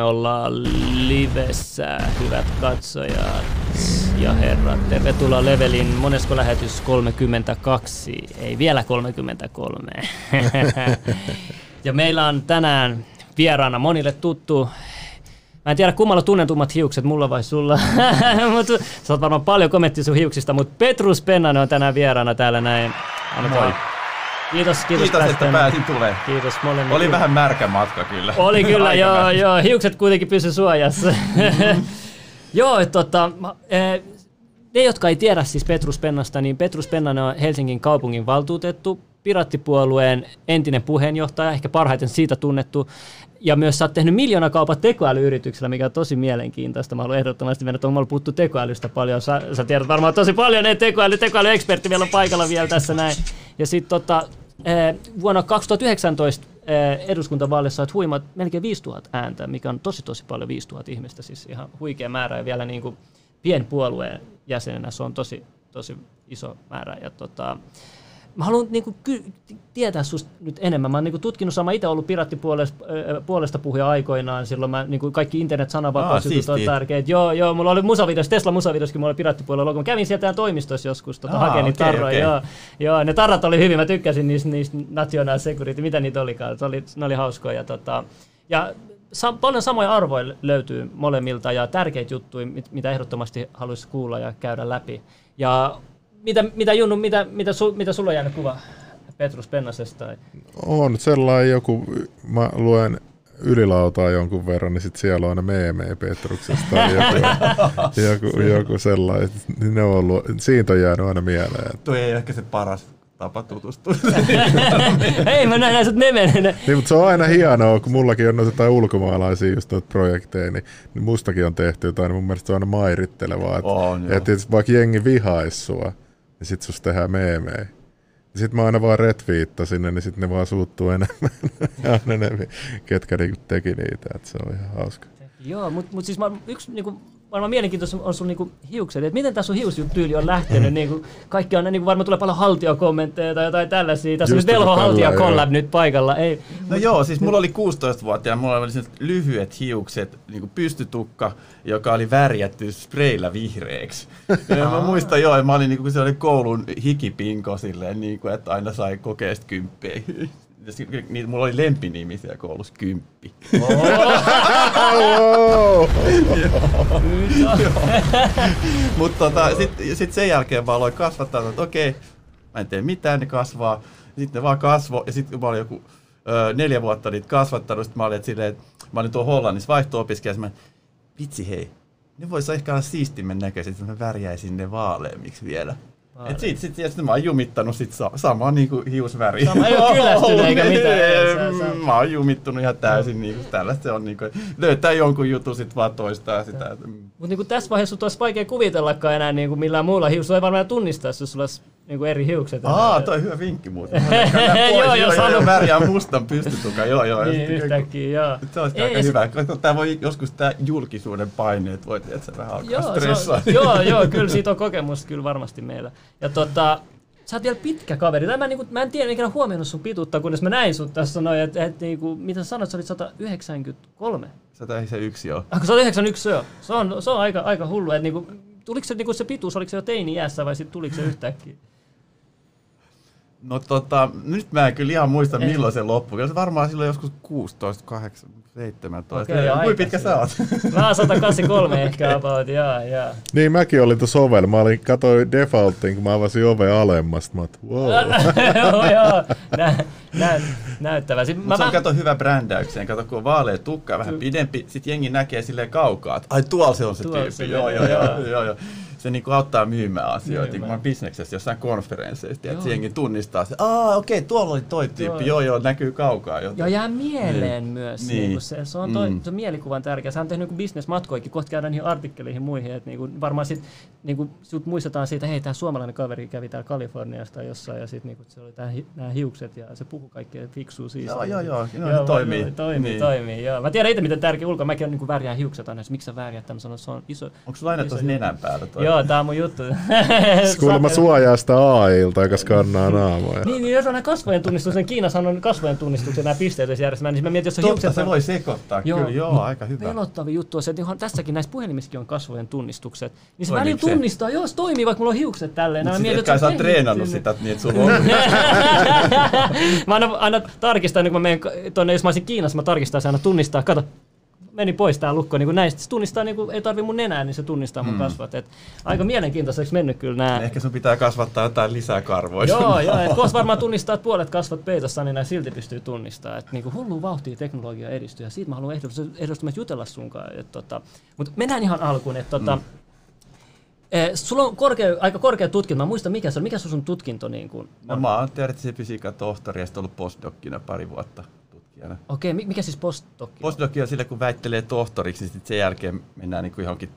me ollaan livessä, hyvät katsojat ja herrat. Tervetuloa Levelin monesko lähetys 32, ei vielä 33. ja meillä on tänään vieraana monille tuttu Mä en tiedä kummalla tunnetummat hiukset, mulla vai sulla. mutta sä oot varmaan paljon kommenttia sun hiuksista, mutta Petrus Pennanen on tänään vieraana täällä näin. Moi. Kiitos, kiitos, kiitos että pääsin tulee. Kiitos molemmille. Oli vähän märkä matka kyllä. Oli kyllä, joo, joo. Hiukset kuitenkin pysy suojassa. Mm-hmm. joo, tota, eh, ne, jotka ei tiedä siis Petrus Pennasta, niin Petrus Pennanen on Helsingin kaupungin valtuutettu, Pirattipuolueen entinen puheenjohtaja, ehkä parhaiten siitä tunnettu. Ja myös sä oot tehnyt miljoonakaupat tekoälyyrityksellä, mikä on tosi mielenkiintoista. Mä haluan ehdottomasti mennä, että on puhuttu tekoälystä paljon. Sä, sä tiedät varmaan tosi paljon, että tekoäly, tekoälyekspertti vielä on paikalla vielä tässä näin. Ja sitten tota, vuonna 2019 eh, eduskuntavaalissa sait huimat melkein 5000 ääntä, mikä on tosi tosi paljon 5000 ihmistä, siis ihan huikea määrä ja vielä niin kuin pienpuolueen jäsenenä se on tosi, tosi iso määrä. Ja tota, mä haluan niin kuin, ky- tietää susta nyt enemmän. Mä oon niin tutkinut sama, itse ollut pirattipuolesta puolesta puhuja aikoinaan, silloin mä, niin kuin, kaikki internet sananvapaus on tärkeät. Joo, joo, mulla oli musavideos, Tesla musavideoskin, mulla oli pirattipuolella logo. Mä kävin sieltä toimistossa joskus, tota, Aa, hakenin okay, tarroja. Okay. Joo, joo, ne tarrat oli hyvin, mä tykkäsin niistä, niistä National Security, mitä niitä olikaan, se oli, ne oli hauskoja. Tota, ja sa- paljon samoja arvoja löytyy molemmilta ja tärkeitä juttuja, mit- mitä ehdottomasti haluaisi kuulla ja käydä läpi. Ja mitä, mitä Junnu, mitä, mitä, su, mitä sulla on jäänyt kuva Petrus Pennasesta? On sellainen joku, mä luen ylilautaa jonkun verran, niin sit siellä on aina meemejä Petruksesta tai joku, joku, joku sellainen. Ne on ollut, siitä on jäänyt aina mieleen. Tuo ei ehkä se paras tapa tutustua. Ei mä näin sut memenenä. Niin, mutta se on aina hienoa, kun mullakin on noita ulkomaalaisia just noita projekteja, niin, niin mustakin on tehty jotain, niin mun mielestä se on aina mairittelevaa. Että, on, että vaikka jengi vihaisi sua, niin sit susta tehdään meemejä. Sitten mä aina vaan retviitta sinne, niin sitten ne vaan suuttuu enemmän, enemmän ketkä niinku teki niitä, että se on ihan hauska. Joo, mutta mut siis mä, yksi niinku, varmaan mielenkiintoista on sun niinku hiukset, että miten tässä sun hiustyyli on lähtenyt, niinku, kaikki on, niinku, varmaan tulee paljon haltiokommentteja tai jotain tällaisia, tässä on Velho Haltia collab nyt paikalla. Ei, no mut, joo, siis mulla oli 16 vuotta ja mulla oli lyhyet hiukset, niinku pystytukka, joka oli värjätty spreillä vihreäksi. Ja mä muistan joo, mä olin, niinku, se oli koulun hikipinko silleen, niinku, että aina sai kokeesta kymppejä niin mulla oli lempinimi siellä koulussa, Kymppi. Mutta tota, sitten sit sen jälkeen mä aloin kasvattaa, että okei, mä en tee mitään, ne kasvaa. Sitten ne vaan kasvo, ja sitten mä olin joku ö, neljä vuotta niitä kasvattanut, sitten mä olin, että silleen, mä olin tuolla Hollannissa vaihto-opiskelija, mä vitsi hei, ne vois ehkä olla siistimmän näköiset, että mä värjäisin ne vaaleemmiksi vielä. Et sit, sit, sit, sit mä oon jumittanut sit sa, sama niinku hiusväri. Sama ei oo kyllästynyt eikä mitään. Mä oon jumittunut ihan täysin niinku tällaista se on niinku, löytää jonkun jutun sit vaan toistaa sitä. Mut niinku tässä vaiheessa olisi vaikea kuvitellakaan enää niinku millään muulla hius. ei varmaan tunnistaa, jos sulla olisi niinku eri hiukset. Aa, toi hyvä vinkki muuten. joo, joo, joo, värjää mustan pystytukan, joo, joo. Niin, yhtäkkiä, joo. Se olisi aika hyvä. Tää voi joskus tää julkisuuden paineet voi, että se vähän alkaa stressaa. Joo, joo, kyllä siitä on kokemusta kyllä varmasti meillä. Ja tota, sä oot vielä pitkä kaveri. Mä, niin kuin, mä en tiedä, ikinä huomioinut sun pituutta, kunnes mä näin sut tässä sanoin, että, että niin kuin, mitä sä sanoit, sä olit 193. 191 joo. Ah, se on 91 joo. Se on, se on aika, aika hullu. Että, niin kuin, tuliko se, niin kuin se pituus, oliko se jo teini-iässä vai sitten tuliko se yhtäkkiä? No tota, nyt mä en kyllä ihan muista milloin se loppui. Kyllä se varmaan silloin joskus 16, 8, 17. Okay, Kuinka pitkä sä oot? Mä oon 183 ehkä about, jaa, jaa. Niin mäkin olin tuossa ovella. Mä olin, katsoin defaultin, kun mä avasin ove alemmasta. Mä oot, wow. joo, joo. Nä, nä, näyttävä. Sitten mä, se on kato hyvä brändäykseen. Kato, kun on vaalea tukka vähän pidempi, sit jengi näkee silleen kaukaa. Ai tuolla se on se tuolla tyyppi. Joo, joo, joo, joo, joo se niinku auttaa myymään asioita. Myymään. Mä oon bisneksessä jossain konferensseissa, että jengi tunnistaa se, aa okei, okay, tuolla oli toi tyyppi, joo joo, näkyy kaukaa. Jotain. Ja jää mieleen niin. myös. Niin. Niinku se, se, on toi, mm. se on mielikuvan tärkeä. Sä on tehnyt niinku bisnesmatkoikin, kohta käydään niihin artikkeleihin muihin, että niinku, varmaan sit, niinku, sut muistetaan siitä, hei tämä suomalainen kaveri kävi täällä Kaliforniasta jossain ja sitten niinku, se oli nämä hiukset ja se puhui kaikkea fiksua siitä. Joo, joo, joo, no, joo toimii. Toimii, niin. toimii, joo. Mä tiedän itse, miten tärkeä ulko, mäkin on niinku värjään hiukset aina, miksi sä värjät tämmöisen, se on iso. Onko sulla aina tuossa nenän päällä toi? Joo, tää on mun juttu. Kuulemma suojaa sitä AIlta, joka skannaa naamoja. Niin, niin jos on nämä kasvojen tunnistus, niin Kiinassa on kasvojen tunnistuksen nämä pisteytysjärjestelmät, niin mä mietin, jos se Totta, hiukset... se voi sekoittaa. Joo, Kyllä, joo, aika hyvä. Pelottava juttu on se, että ihan tässäkin näissä puhelimissakin on kasvojen tunnistukset. Niin se välillä tunnistaa, joo se toimii, vaikka mulla on hiukset tälleen. Mut Mä sit mietin, etkä sä on oot treenannut sitä niin, että sulla on mä aina, aina tarkistan, niin kun mä menen tonne, jos mä olisin Kiinassa, mä tarkistan se aina tunnistaa, kato, meni pois tää lukko niin kuin näistä. Se tunnistaa, niin kuin, ei tarvi mun nenää, niin se tunnistaa mun kasvot. Et aika mielenkiintoiseksi mennyt kyllä nämä. Ehkä sun pitää kasvattaa jotain lisää karvoja. Joo, joo, et koska varmaan tunnistaa, että puolet kasvot peitossa, niin näin silti pystyy tunnistamaan. Että niinku hullu vauhtia teknologia edistyy, ja siitä mä haluan ehdottomasti jutella sunkaan. Et, tota, Mutta mennään ihan alkuun, että tota, mm. eh, sulla on korkea, aika korkea tutkinto, mä muistan mikä se on, mikä se on sun tutkinto niin kuin No, mä oon teoreettisen fysiikan tohtori ja sitten ollut postdokkina pari vuotta tutkijana. Okei, mi- mikä siis postdoc? Postdokia sille, kun väittelee tohtoriksi, niin sit sen jälkeen mennään niin kuin johonkin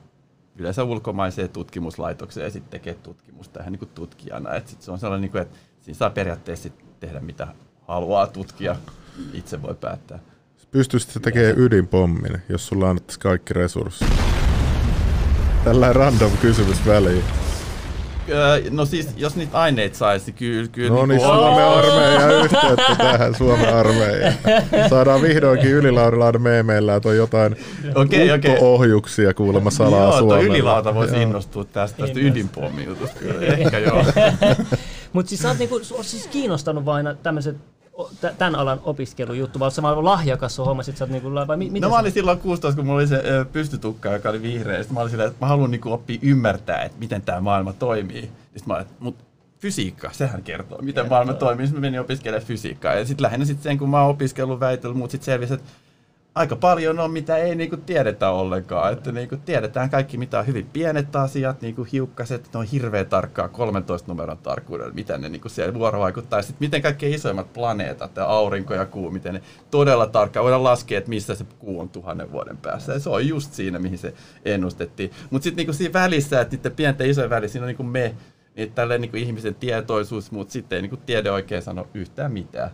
yleensä ulkomaiseen tutkimuslaitokseen ja sitten tekee tutkimusta ihan niin kuin tutkijana. Et sit se on sellainen, niin kuin, että siinä saa periaatteessa sit tehdä mitä haluaa tutkia, itse voi päättää. Pystyisit tekemään ydinpommin, jos sulla annettaisiin kaikki resurssit? Tällä random kysymys väliin. Öö, no siis, jos niitä aineita saisi, kyllä... kyllä No niin, niinku- Suomen armeija yhteyttä tähän Suomen armeijaan. Saadaan vihdoinkin ylilaudilauden meemeillä, että on jotain Okei, okei. ohjuksia kuulemma salaa Joo, tuo Suomella. ylilauta voisi Joo. innostua tästä, tästä Innostuu. ydinpommijutusta kyllä. Ehkä joo. Mutta siis sä oot niinku, on siis kiinnostanut vain tämmöiset tämän alan opiskelujuttu, vai vaan lahjakas sun homma, sit sä oot niinku, vai mi, No mä olin silloin 16, kun mulla oli se ö, pystytukka, joka oli vihreä. Sitten mä olin silleen, että mä haluan niinku oppia ymmärtää, että miten tämä maailma toimii. Sitten mä olin, mut fysiikka, sehän kertoo, miten Kertoo. maailma toimii. Sitten mä menin opiskelemaan fysiikkaa. Ja sitten lähinnä sit sen, kun mä oon opiskellut väitellyt, mutta sitten selvisi, että aika paljon on, mitä ei niinku tiedetä ollenkaan. Että niinku tiedetään kaikki, mitä on hyvin pienet asiat, niinku hiukkaset, ne on hirveän tarkkaa 13 numeron tarkkuudella, miten ne niinku siellä vuorovaikuttaa. Ja sitten miten kaikkein isoimmat planeetat, ja aurinko ja kuu, miten ne todella tarkkaan voidaan laskea, että missä se kuu on tuhannen vuoden päässä. Ja se on just siinä, mihin se ennustettiin. Mutta sitten niinku siinä välissä, että niiden pienten isojen välissä, siinä on niinku me, niin tälleen niinku ihmisen tietoisuus, mutta sitten ei niinku tiede oikein sano yhtään mitään.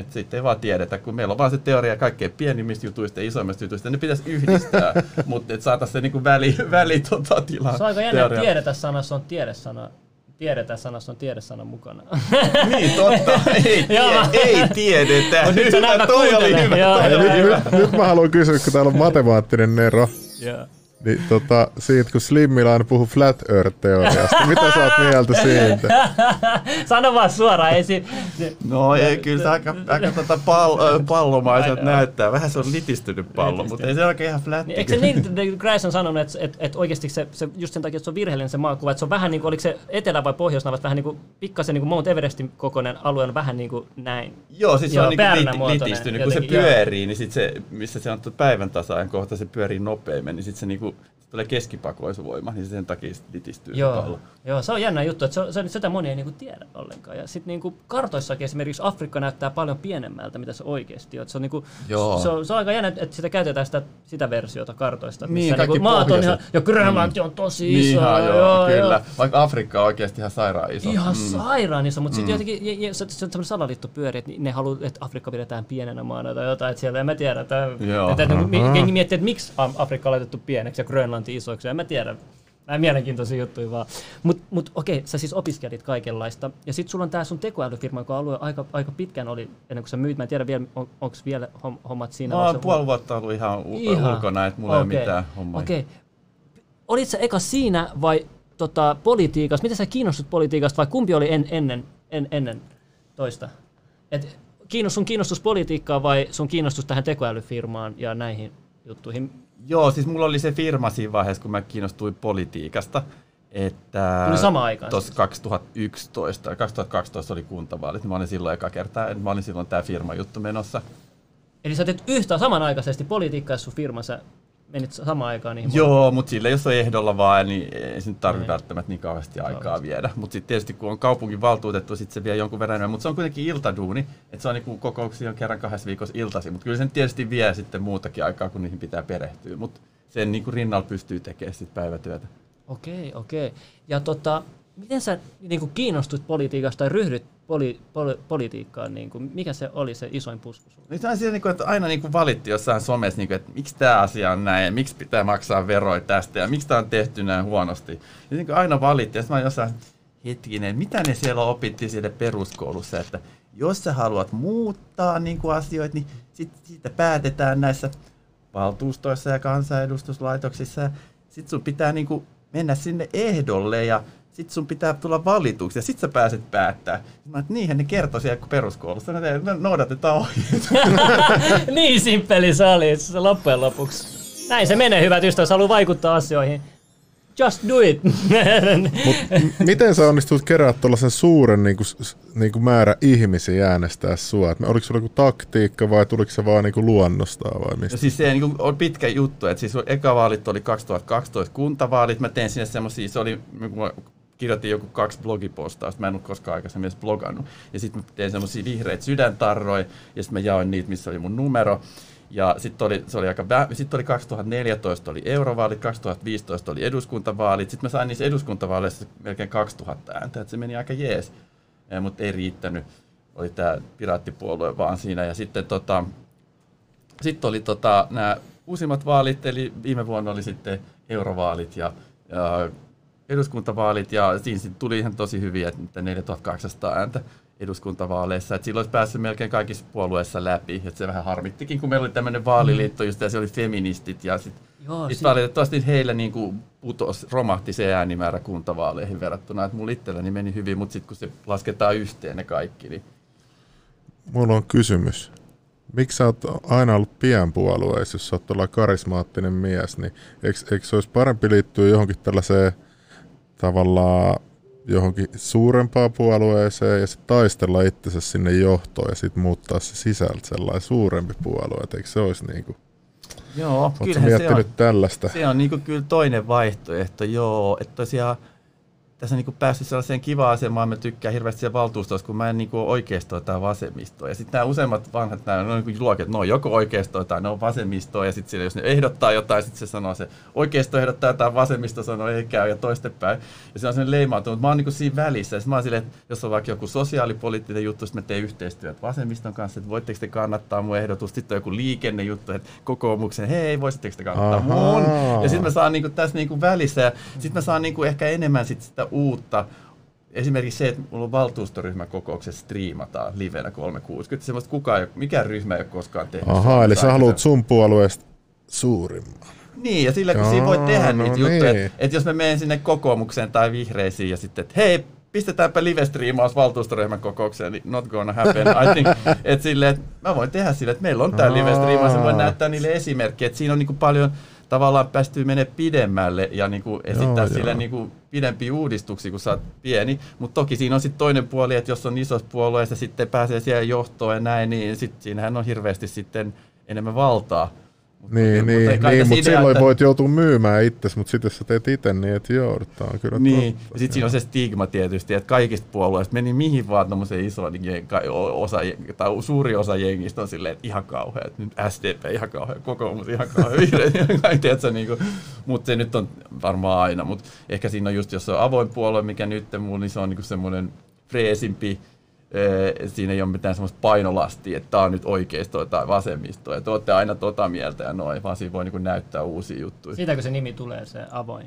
Että sitten ei vaan tiedetä, kun meillä on vaan se teoria kaikkein pienimmistä jutuista ja isoimmista jutuista, ne pitäisi yhdistää, mutta että saataisiin se niinku väli, väli tota, tila. Se on aika jännä, että tiedetä sanassa on tiedesana. Tiedetä sanassa on tiedesana mukana. Niin, totta. Ei, tie, ei tiedetä. Mut nyt mä toi oli kuuntelen. hyvä. Joo, toi joo, oli Nyt, hyvä. nyt, nyt mä haluan kysyä, kun täällä on matemaattinen Nero, Joo. Niin tota, siitä kun Slimmillä aina puhuu flat earth-teoriasta, mitä sä oot mieltä siitä? Sano vaan suoraan, ei si- No ei, kyllä se aika, aika tota pall, ö, pallomaiselta näyttää. Vähän se on litistynyt pallo, mutta ei se oikein ihan flätti. Niin, eikö se niin, että Grice on sanonut, että, että, että oikeasti se, se, just sen takia, että se on virheellinen se maakuva, että se on vähän niin kuin, oliko se etelä- vai pohjoisnaavat, vähän niin kuin pikkasen niin kuin Mount Everestin kokoinen alue on vähän niin kuin näin. Joo, siis se on niinku pärnämuotoinen lit, litistynyt. Kun se pyörii, niin sit se, missä se on päivän tasaajan kohta, se pyörii nopeammin, niin sitten se niinku, tulee keskipakoisuvoima, niin se sen takia sit litistyy Joo, pallo. joo, se on jännä juttu, että se, on- se, sitä moni ei niinku tiedä ollenkaan. Ja sitten niinku kartoissakin esimerkiksi Afrikka näyttää paljon pienemmältä, mitä se oikeasti on. Et Se on, niinku, Joo. se on, se on aika jännä, että sitä käytetään sitä, sitä versiota kartoista, Niin, missä kaikki niinku maat on ihan, ja Grönlanti on tosi Niin iso. ihan joo, kyllä. Vaikka Afrikka on oikeasti ihan sairaan iso. Ihan Mm. sairaan iso, mutta sitten jotenkin ja, se, se on semmoinen salaliitto pyöri, että ne haluaa, että Afrikka pidetään pienenä maana tai jotain, että siellä en mä tiedä. Että, Joo. että, että, mi- jengi miettii, että miksi Am- Afrikka on laitettu pieneksi ja Grönlanti isoiksi, en mä tiedä. Nämä mielenkiintoisia juttuja vaan. Mutta mut, okei, sä siis opiskelit kaikenlaista. Ja sitten sulla on tää sun tekoälyfirma, joka alue aika, aika pitkään oli, ennen kuin sä myit. Mä en tiedä vielä, on, onko vielä hom- hommat siinä. Mä oon puoli vuotta ollut ihan, u- Ihan. ulkona, että mulla ei Okei. ole mitään hommaa. Okei. Olit sä eka siinä vai tota, politiikassa? Miten sä kiinnostut politiikasta vai kumpi oli en, ennen, en, ennen toista? Et kiinnostus, sun kiinnostus politiikkaan vai sun kiinnostus tähän tekoälyfirmaan ja näihin juttuihin? Joo, siis mulla oli se firma siinä vaiheessa, kun mä kiinnostuin politiikasta. Että Tuli samaan aikaan Tuossa siis. 2011 ja 2012 oli kuntavaalit, niin mä olin silloin eka kertaa, mä olin silloin tää firma juttu menossa. Eli sä teet yhtä samanaikaisesti politiikkaa sun firma, sä menit samaan aikaan niihin Joo, mutta sille jos on ehdolla vaan, niin ei se nyt tarvitse Niin. välttämättä niin kauheasti aikaa Kauheasti. viedä. Mutta sitten tietysti kun on kaupungin valtuutettu, sitten se vie jonkun verran. Mutta se on kuitenkin iltaduuni, että se on niinku kokouksia on kerran kahdessa viikossa iltasi. Mutta kyllä se nyt tietysti vie sitten muutakin aikaa, kun niihin pitää perehtyä. Mutta sen niinku rinnalla pystyy tekemään sitten päivätyötä. Okei, okei. Ja tota, miten sä niin kiinnostut politiikasta tai ryhdyt poli, poli, politiikkaan? Niin kuin, mikä se oli se isoin pusku? Niin se siinä, niin kuin, että aina niin kuin valitti jossain somessa, niin kuin, että miksi tämä asia on näin, ja miksi pitää maksaa veroja tästä, ja miksi tämä on tehty näin huonosti. Ja niin kuin aina valitti, ja mä jossain, hetkinen, mitä ne siellä opitti siellä peruskoulussa, että jos sä haluat muuttaa niin kuin asioita, niin sit siitä päätetään näissä valtuustoissa ja kansanedustuslaitoksissa. Sitten sun pitää niin kuin mennä sinne ehdolle ja sitten sun pitää tulla valituksi ja sitten sä pääset päättää. Mä että niinhän ne kertoi siellä peruskoulussa, me noudatetaan ohjeita. niin simppeli se oli se loppujen lopuksi. Näin se menee, hyvät ystävät, jos haluaa vaikuttaa asioihin. Just do it. Mut miten sä onnistut kerää tuollaisen suuren niin kuin, niin kuin määrä ihmisiä äänestää sua? Et oliko sulla joku taktiikka vai tuliko se vaan niin kuin luonnostaan vai mistä? No siis se niin kuin, on pitkä juttu, että siis eka vaalit oli 2012 kuntavaalit, mä tein sinne semmoisia, se oli, kirjoitin joku kaksi blogipostausta, mä en ole koskaan aikaisemmin edes blogannut. Ja sitten mä tein semmoisia vihreitä sydäntarroja, ja sitten mä jaoin niitä, missä oli mun numero. Ja sitten oli, se oli aika sitten oli 2014 oli eurovaalit, 2015 oli eduskuntavaalit. Sitten mä sain niissä eduskuntavaaleissa melkein 2000 ääntä, että se meni aika jees, mutta ei riittänyt. Oli tämä piraattipuolue vaan siinä. Ja sitten tota, sitten oli tota, nämä uusimmat vaalit, eli viime vuonna oli sitten eurovaalit ja, ja eduskuntavaalit, ja siinä tuli ihan tosi hyviä, että 4800 ääntä eduskuntavaaleissa. Että silloin olisi päässyt melkein kaikissa puolueissa läpi. Että se vähän harmittikin, kun meillä oli tämmöinen vaaliliitto, just, ja se oli feministit. Ja sitten sit valitettavasti heillä niin kuin putos, romahti se äänimäärä kuntavaaleihin verrattuna. Että mulla itselläni meni hyvin, mutta sitten kun se lasketaan yhteen ne kaikki, niin... Mulla on kysymys. Miksi sä oot aina ollut pienpuolueessa, jos sä oot karismaattinen mies, niin eikö, eikö se olisi parempi liittyä johonkin tällaiseen tavallaan johonkin suurempaan puolueeseen ja sitten taistella itsensä sinne johtoon ja sitten muuttaa se sisältä sellainen suurempi puolue, eikö se olisi niin kuin Joo, kyllä se on, tällaista? Se on niin kuin kyllä toinen vaihtoehto, joo. Että tosiaan tässä on niin päässyt sellaiseen kivaan asemaan, mä tykkään hirveästi siellä valtuustossa, kun mä en niin oikeistoa tai vasemmistoa. Ja sitten nämä useimmat vanhat nämä on niin luokat, että ne on joko oikeistoa tai ne on vasemmistoa, ja sitten jos ne ehdottaa jotain, sitten se sanoo se oikeisto ehdottaa tai vasemmisto sanoo ei käy ja toistepäin. Ja se on sen leimautunut, mutta mä oon niin siinä välissä. Ja mä oon silleen, että jos on vaikka joku sosiaalipoliittinen juttu, sitten mä teen yhteistyötä vasemmiston kanssa, että voitteko te kannattaa mun ehdotus. Sitten on joku liikennejuttu, että kokoomuksen, hei, voisitteko te kannattaa Aha. mun. Ja sitten mä saan niin tässä niin välissä, ja sitten mä saan niin ehkä enemmän sit sitä uutta. Esimerkiksi se, että mulla on valtuustoryhmäkokouksessa striimataan livenä 360. Semmoista kukaan, mikä ryhmä ei ole koskaan tehnyt. Aha, eli sä haluat sun puolueesta suurimman. Niin, ja sillä kun siinä voi tehdä no niitä niin. juttuja, että, että jos mä menen sinne kokoomukseen tai vihreisiin ja sitten, että hei, pistetäänpä live-striimaus valtuustoryhmän kokoukseen, niin not gonna happen. I think, että sille, että mä voin tehdä sille, että meillä on tämä live-striimaus, ja voin näyttää niille esimerkkejä, että siinä on niin kuin paljon tavallaan päästyy mene pidemmälle ja niin kuin esittää joo, sille joo. Niin kuin pidempi uudistuksia, kun sä oot pieni. Mutta toki siinä on sitten toinen puoli, että jos on isossa puolueessa sitten pääsee siellä johtoon ja näin, niin sitten siinähän on hirveästi sitten enemmän valtaa. Mut, niin, mutta, niin, niin mutta silloin että... voit joutua myymään itsesi, mutta sitten sä teet itse niin, että joudutaan kyllä Niin, totta, ja sitten siinä on se stigma tietysti, että kaikista puolueista meni mihin vaan tämmöiseen isoon niin osa, tai suuri osa jengistä on silleen, että ihan kauhea, että nyt SDP ihan kauhea, kokoomus ihan kauhea, vihreät ihan kauhea, niin mutta se nyt on varmaan aina, mutta ehkä siinä on just, jos se on avoin puolue, mikä nyt mulla, niin se on niin semmoinen freesimpi, siinä ei ole mitään semmoista painolastia, että tämä on nyt oikeisto tai vasemmisto, että olette aina tota mieltä ja noin, vaan siinä voi niin näyttää uusia juttuja. Siitäkö se nimi tulee, se avoin?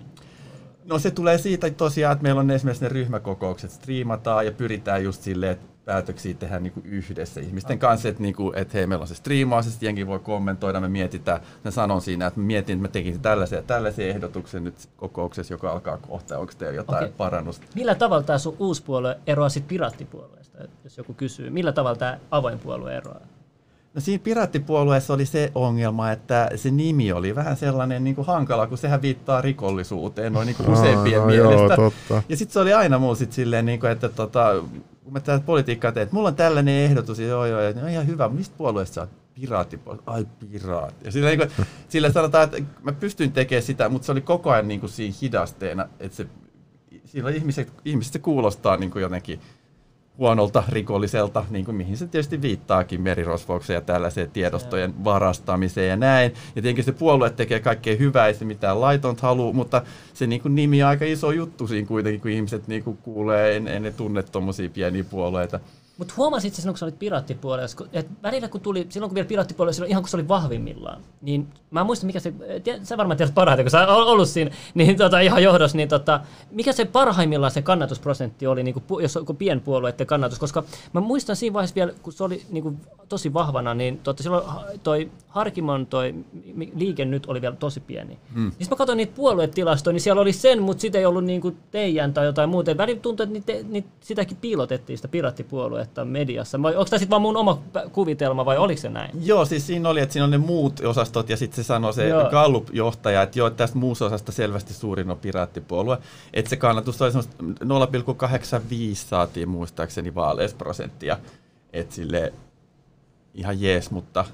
No se tulee siitä tosiaan, että meillä on esimerkiksi ne ryhmäkokoukset, striimataan ja pyritään just silleen, että päätöksiä tehdään niin kuin yhdessä ihmisten kanssa, että, niin kuin, että hei, meillä on se striimaus, sitten jengi voi kommentoida, me mietitään, mä sanon siinä, että mä mietin, että mä tekisin tällaisia, tällaisia ehdotuksia nyt kokouksessa, joka alkaa kohta, onko teillä jotain okay. parannusta. Millä tavalla tämä sun uusi puolue eroaa sitten piraattipuolueesta, jos joku kysyy, millä tavalla tämä avoin puolue eroaa? No siinä piraattipuolueessa oli se ongelma, että se nimi oli vähän sellainen niin kuin hankala, kun sehän viittaa rikollisuuteen noin niin kuin useimpien no, mielestä. Joo, totta. Ja sitten se oli aina mulla sit silleen, niin kuin, että tota, kun mä tätä politiikkaa teen, että mulla on tällainen ehdotus, ja joo joo, ja no ihan hyvä, mistä puolueesta sä oot? Piraattipuolue, ai piraat. Ja sillä, niin kuin, sillä sanotaan, että mä pystyn tekemään sitä, mutta se oli koko ajan niin kuin siinä hidasteena, että se, sillä ihmiset, ihmiset se kuulostaa niin kuin jotenkin huonolta rikolliselta, niin kuin mihin se tietysti viittaakin merirosvoukseen ja tällaiseen tiedostojen varastamiseen ja näin. Ja tietenkin se puolue tekee kaikkea hyvää, ei se mitään laitonta halua, mutta se niin kuin nimi on aika iso juttu siinä kuitenkin, kun ihmiset niin kuin kuulee, en, en ne tunne tuommoisia pieniä puolueita. Mutta huomasit silloin, kun sä olit pirattipuolella, että välillä kun tuli, silloin kun vielä pirattipuolella, silloin ihan kun se oli vahvimmillaan, niin mä en muista mikä se, sä varmaan tiedät parhaiten, kun sä oot ollut siinä, niin tota, ihan johdossa, niin tota, mikä se parhaimmillaan se kannatusprosentti oli, niin kuin, jos on pienpuolueiden kannatus, koska mä muistan siinä vaiheessa vielä, kun se oli niin kuin, tosi vahvana, niin tota, silloin toi Harkimon toi liike nyt oli vielä tosi pieni. Hmm. Niin mä katsoin niitä puoluetilastoja, niin siellä oli sen, mutta sitä ei ollut niin kuin teidän tai jotain muuta. Välillä tuntui, että niitä, niitä, sitäkin piilotettiin, sitä pirattipuoluetta mediassa. Vai onko tämä sitten vaan mun oma kuvitelma vai oliko se näin? Joo, siis siinä oli, että siinä on ne muut osastot ja sitten se sanoi se Gallup-johtaja, että joo, tästä muussa osasta selvästi suurin on piraattipuolue. Että se kannatus oli 0,85 saatiin muistaakseni vaaleissa prosenttia. Että sille ihan jees, mutta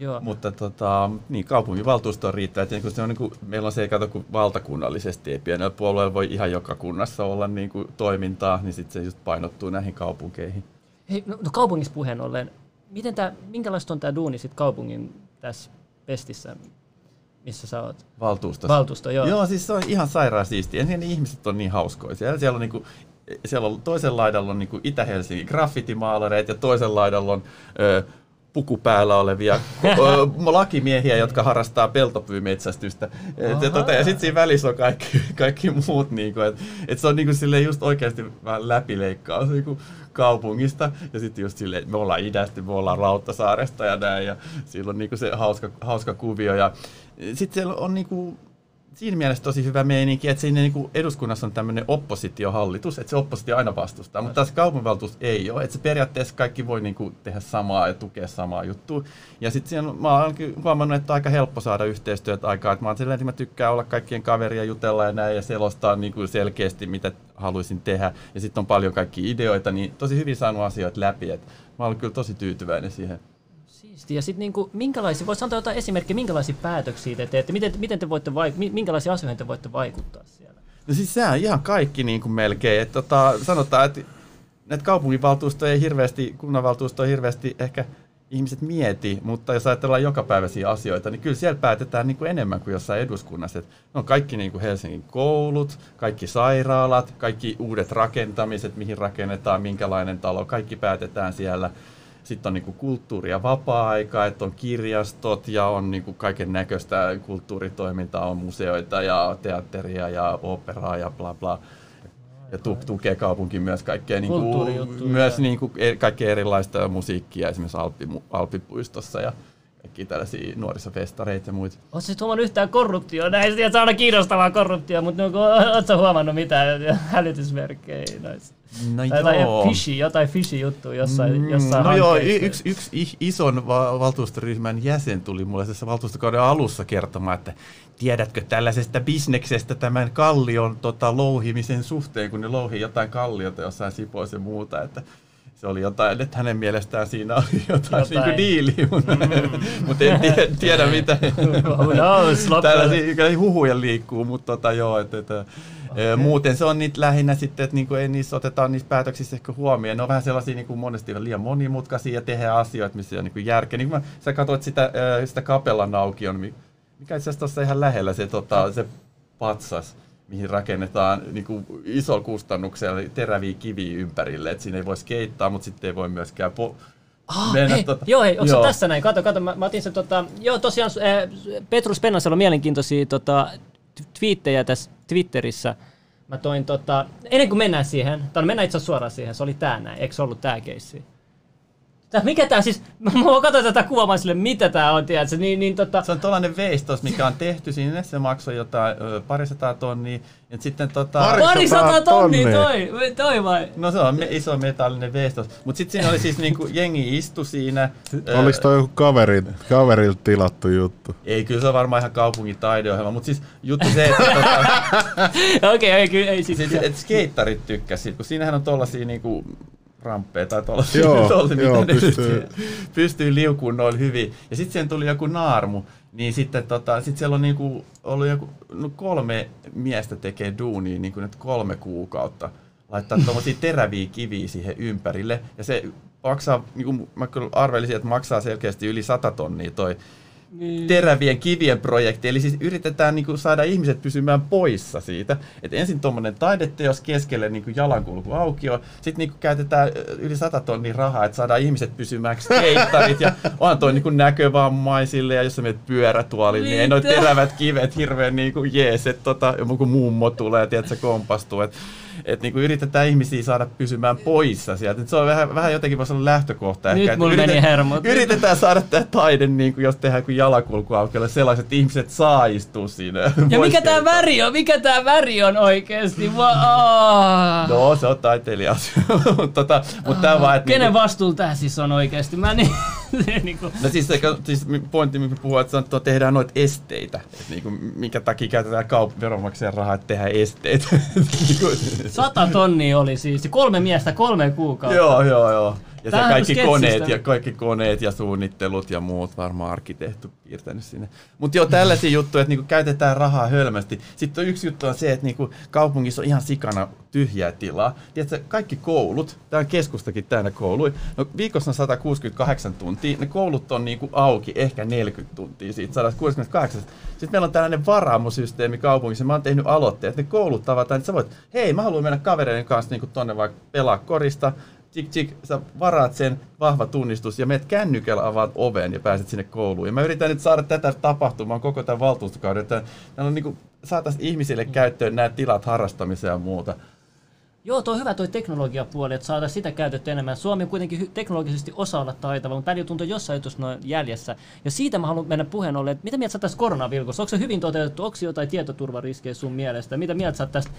Joo. Mutta tota, niin, kaupunginvaltuustoon riittää. Että niin se on, niin kuin, meillä on se ei kato, kun valtakunnallisesti ei pienellä puolueella voi ihan joka kunnassa olla niin kuin, toimintaa, niin sitten se just painottuu näihin kaupunkeihin. Hei, no, no kaupungissa puheen ollen, miten tää, minkälaista on tämä duuni sit kaupungin tässä pestissä, missä sä oot? Valtuustossa. Valtuusto, joo. Joo, siis se on ihan sairaan siistiä. Ensin ne ihmiset on niin hauskoja. Siellä, siellä on niinku, siellä on toisen laidalla on niin Itä-Helsingin graffitimaalareita ja toisen laidalla on ö, puku päällä olevia lakimiehiä, jotka harrastaa peltopyymetsästystä. Ja, tota, ja sitten siinä välissä on kaikki, kaikki muut. Niin kuin, et, et se on niin kuin, just oikeasti vähän läpileikkaus niin kuin kaupungista. Ja sitten just silleen, me ollaan idästä, me ollaan Rauttasaaresta ja näin. Ja silloin on niin kuin se hauska, hauska kuvio. Ja sitten siellä on niin kuin, siinä mielessä tosi hyvä meininki, että siinä niin eduskunnassa on tämmöinen oppositiohallitus, että se oppositio aina vastustaa, mutta taas kaupunginvaltuus ei ole, että se periaatteessa kaikki voi niin kuin tehdä samaa ja tukea samaa juttua. Ja sitten mä oon huomannut, että on aika helppo saada yhteistyötä aikaa, että mä oon silleen, että mä tykkään olla kaikkien kaveria, jutella ja näin ja selostaa niin kuin selkeästi, mitä haluaisin tehdä. Ja sitten on paljon kaikki ideoita, niin tosi hyvin saanut asioita läpi, että mä olen kyllä tosi tyytyväinen siihen. Siisti. Ja sitten niinku, minkälaisia, voisi antaa jotain esimerkkejä, minkälaisia päätöksiä te teette, miten, miten te voitte vaik- minkälaisia asioita te voitte vaikuttaa siellä? No siis sehän on ihan kaikki niin kuin melkein. Että tota, sanotaan, että näitä kaupunginvaltuustoja ei hirveästi, kunnanvaltuustoja hirveästi ehkä ihmiset mieti, mutta jos ajatellaan jokapäiväisiä asioita, niin kyllä siellä päätetään niin kuin enemmän kuin jossain eduskunnassa. Että on kaikki niin kuin Helsingin koulut, kaikki sairaalat, kaikki uudet rakentamiset, mihin rakennetaan, minkälainen talo, kaikki päätetään siellä. Sitten on niin kulttuuri- ja vapaa-aika, että on kirjastot ja on niin kaiken näköistä kulttuuritoimintaa, on museoita ja teatteria ja operaa ja bla bla. Ja tu- tukee kaupunki myös kaikkea, niin kuin, myös niin kuin, e-, kaikkea erilaista musiikkia esimerkiksi Alppi, Alppipuistossa ja kaikki tällaisia nuorisofestareita ja muita. Oletko sitten huomannut yhtään korruptioa? Näin se on aina kiinnostavaa korruptio, mutta no, oletko huomannut mitään hälytysmerkkejä noissa? No tai joo. fishy, jotain fishy juttu jossain, mm, jossain No joo, yksi, yksi ison valtuustoryhmän jäsen tuli mulle tässä valtuustokauden alussa kertomaan, että tiedätkö tällaisesta bisneksestä tämän kallion tota, louhimisen suhteen, kun ne louhii jotain kalliota jossain Sipoissa ja muuta, että se oli jotain, että hänen mielestään siinä oli jotain, jotain. Niin mutta, mm. mutta en tiedä, tiedä mitä. Tällaisia huhuja liikkuu, mutta tota, joo, että, että okay. muuten se on niitä lähinnä sitten, että niinku ei niissä otetaan niissä päätöksissä ehkä huomioon. Ne on vähän sellaisia niinku monesti liian monimutkaisia ja tehdä asioita, missä on niinku järkeä. Niin kun mä, sä katsoit sitä, sitä kapellan aukion, mikä itse asiassa tuossa ihan lähellä se, tota, se patsas mihin rakennetaan niin kuin iso kustannuksella teräviä kiviä ympärille, että siinä ei voi skeittaa, mutta sitten ei voi myöskään po- Ah, mennä hei, tota, joo, hei, onko joo. tässä näin? Kato, kato, mä, mä otin sen, tota, joo tosiaan äh, Petrus Pennasella on mielenkiintoisia tota, twiittejä tässä Twitterissä. Mä toin, tota, ennen kuin mennään siihen, tai mennään itse suoraan siihen, se oli tää näin, eikö se ollut tää keissi? Tää, mikä tää siis, mä katsoin tätä kuvaa, sille, mitä tää on, tiedätkö? Niin, niin, tota... Se on tuollainen veistos, mikä on tehty sinne, se maksoi jotain ö, parisataa tonnia. Ja sitten tota... Parisataa tonnia, toi, toi vai? No se on me, iso metallinen veistos. Mut sitten siinä oli siis niinku, jengi istu siinä. Olis toi joku kaveri, kaverilta tilattu juttu? Ei, kyllä se on varmaan ihan kaupungin taideohjelma, mutta siis juttu se, että... tota, Okei, okay, ei, kyllä ei siis. Et, et skeittarit tykkäsivät, kun siinähän on tollasia niinku ramppeja tai tuollaisia, joo, tuolla, joo, mitä pystyy. pystyy liukuun noin hyvin. Ja sitten siihen tuli joku naarmu, niin sitten tota, sit siellä on niinku ollut joku, no kolme miestä tekee duunia niinku nyt kolme kuukautta laittaa tuommoisia teräviä kiviä siihen ympärille. Ja se maksaa, niin kuin mä kyllä arvelisin, että maksaa selkeästi yli 100 tonnia toi niin. terävien kivien projekti. Eli siis yritetään niin kuin, saada ihmiset pysymään poissa siitä. Et ensin tuommoinen taideteos keskelle niin jalankulku aukio, sitten niin käytetään yli 100 tonnia rahaa, että saadaan ihmiset pysymään skeittarit ja on toi niin näkövammaisille ja jos sä menet pyörätuolille, niin ei noin terävät kivet hirveän niin kuin jees, että tota, joku mummo tulee ja se kompastuu. Et, että niinku yritetään ihmisiä saada pysymään poissa sieltä. Et se on vähän, vähän jotenkin voisi olla lähtökohta. Nyt ehkä, mulla yritet, meni hermot. Yritetään saada tämä taide, niinku, jos tehdään kuin jalakulkuaukeelle, sellaiset että ihmiset saa istua siinä. Ja mikä tämä väri on? Mikä tämä väri on oikeasti? Wow. No, se on taiteilija tota, mutta tämä vaan, Kenen niinku... vastuulla tämä siis on oikeasti? Mä niin, niinku... No siis, se, siis pointti, mikä puhuu, että, että tehdään noita esteitä. Että niinku, minkä takia käytetään kaup- veronmaksajan rahaa, että tehdään esteitä. Niinku- Sata tonnia oli siis, kolme miestä, kolme kuukautta. Joo, joo, joo. Ja se kaikki koneet, ja kaikki koneet ja suunnittelut ja muut varmaan arkkitehtu piirtänyt sinne. Mutta joo, tällaisia juttuja, että niinku käytetään rahaa hölmästi. Sitten on yksi juttu on se, että niinku kaupungissa on ihan sikana tyhjää tilaa. Tiedätkö, kaikki koulut, tämä keskustakin täynnä koului, no viikossa on 168 tuntia, ne koulut on niinku auki ehkä 40 tuntia siitä 168. Sitten meillä on tällainen varaamosysteemi kaupungissa, mä oon tehnyt aloitteet, että ne koulut tavataan, että sä voit, hei mä haluan mennä kavereiden kanssa niinku tonne vaikka pelaa korista, tsik, tsik, sä varaat sen vahva tunnistus ja meet kännykällä avaat oven ja pääset sinne kouluun. Ja mä yritän nyt saada tätä tapahtumaan koko tämän valtuustokauden, että on niin saataisiin ihmisille käyttöön nämä tilat harrastamiseen ja muuta. Joo, tuo on hyvä tuo teknologiapuoli, että saada sitä käytettyä enemmän. Suomi on kuitenkin teknologisesti osa olla taitava, mutta välillä tuntuu jossain jutussa noin jäljessä. Ja siitä mä haluan mennä puheen ollen, että mitä mieltä sä tästä koronavilkusta? Onko se hyvin toteutettu? Onko jotain tietoturvariskejä sun mielestä? Mitä mieltä sä tästä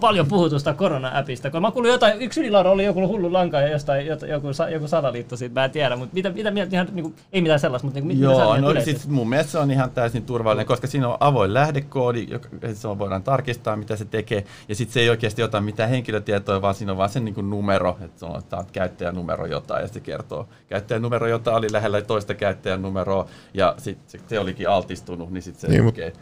paljon puhutusta korona-appista? Kun mä kuulin jotain, yksi ylilaura oli joku hullu lanka ja jostain joku, joku salaliitto siitä, mä en tiedä, mutta mitä, mitä mieltä, ihan, niin kuin, ei mitään sellaista, mutta niin kuin, Joo, no siis mun mielestä se on ihan täysin turvallinen, koska siinä on avoin lähdekoodi, joka se voidaan tarkistaa, mitä se tekee, ja sitten se ei oikeasti ota mitään henkilötietoja, vaan siinä on vaan sen niin numero, että se on käyttäjänumero jotain, ja se kertoo käyttäjänumero jotain, oli lähellä toista käyttäjän numeroa, ja sitten sit se olikin altistunut, niin sitten se niin, lukee.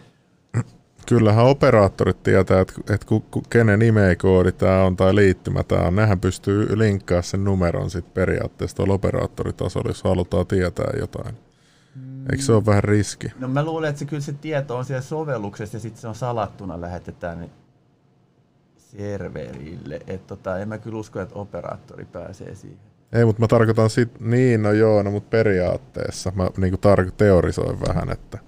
Kyllähän operaattorit tietää, että, että ku, ku, kenen e-koodi tämä on tai liittymä tämä on. Nehän pystyy linkkaamaan sen numeron sitten periaatteessa tuolla operaattoritasolla, jos halutaan tietää jotain. Eikö se ole vähän riski? No mä luulen, että se kyllä se tieto on siellä sovelluksessa ja sitten se on salattuna lähetetään niin serverille. Et tota, en mä kyllä usko, että operaattori pääsee siihen. Ei, mutta mä tarkoitan sit, niin, no joo, no, mutta periaatteessa mä niin tar- teorisoin vähän, että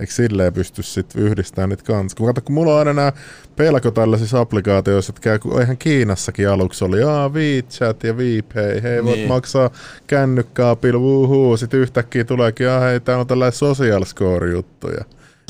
eikö silleen pysty sit yhdistämään niitä kanssa. Kun, kato, kun mulla on aina nämä pelko tällaisissa applikaatioissa, että käy, kun eihän Kiinassakin aluksi oli, aa WeChat ja WePay, hei niin. voit maksaa kännykkaapilla, wuhuu, sit yhtäkkiä tuleekin, aa hei, tää on tällainen social score juttuja.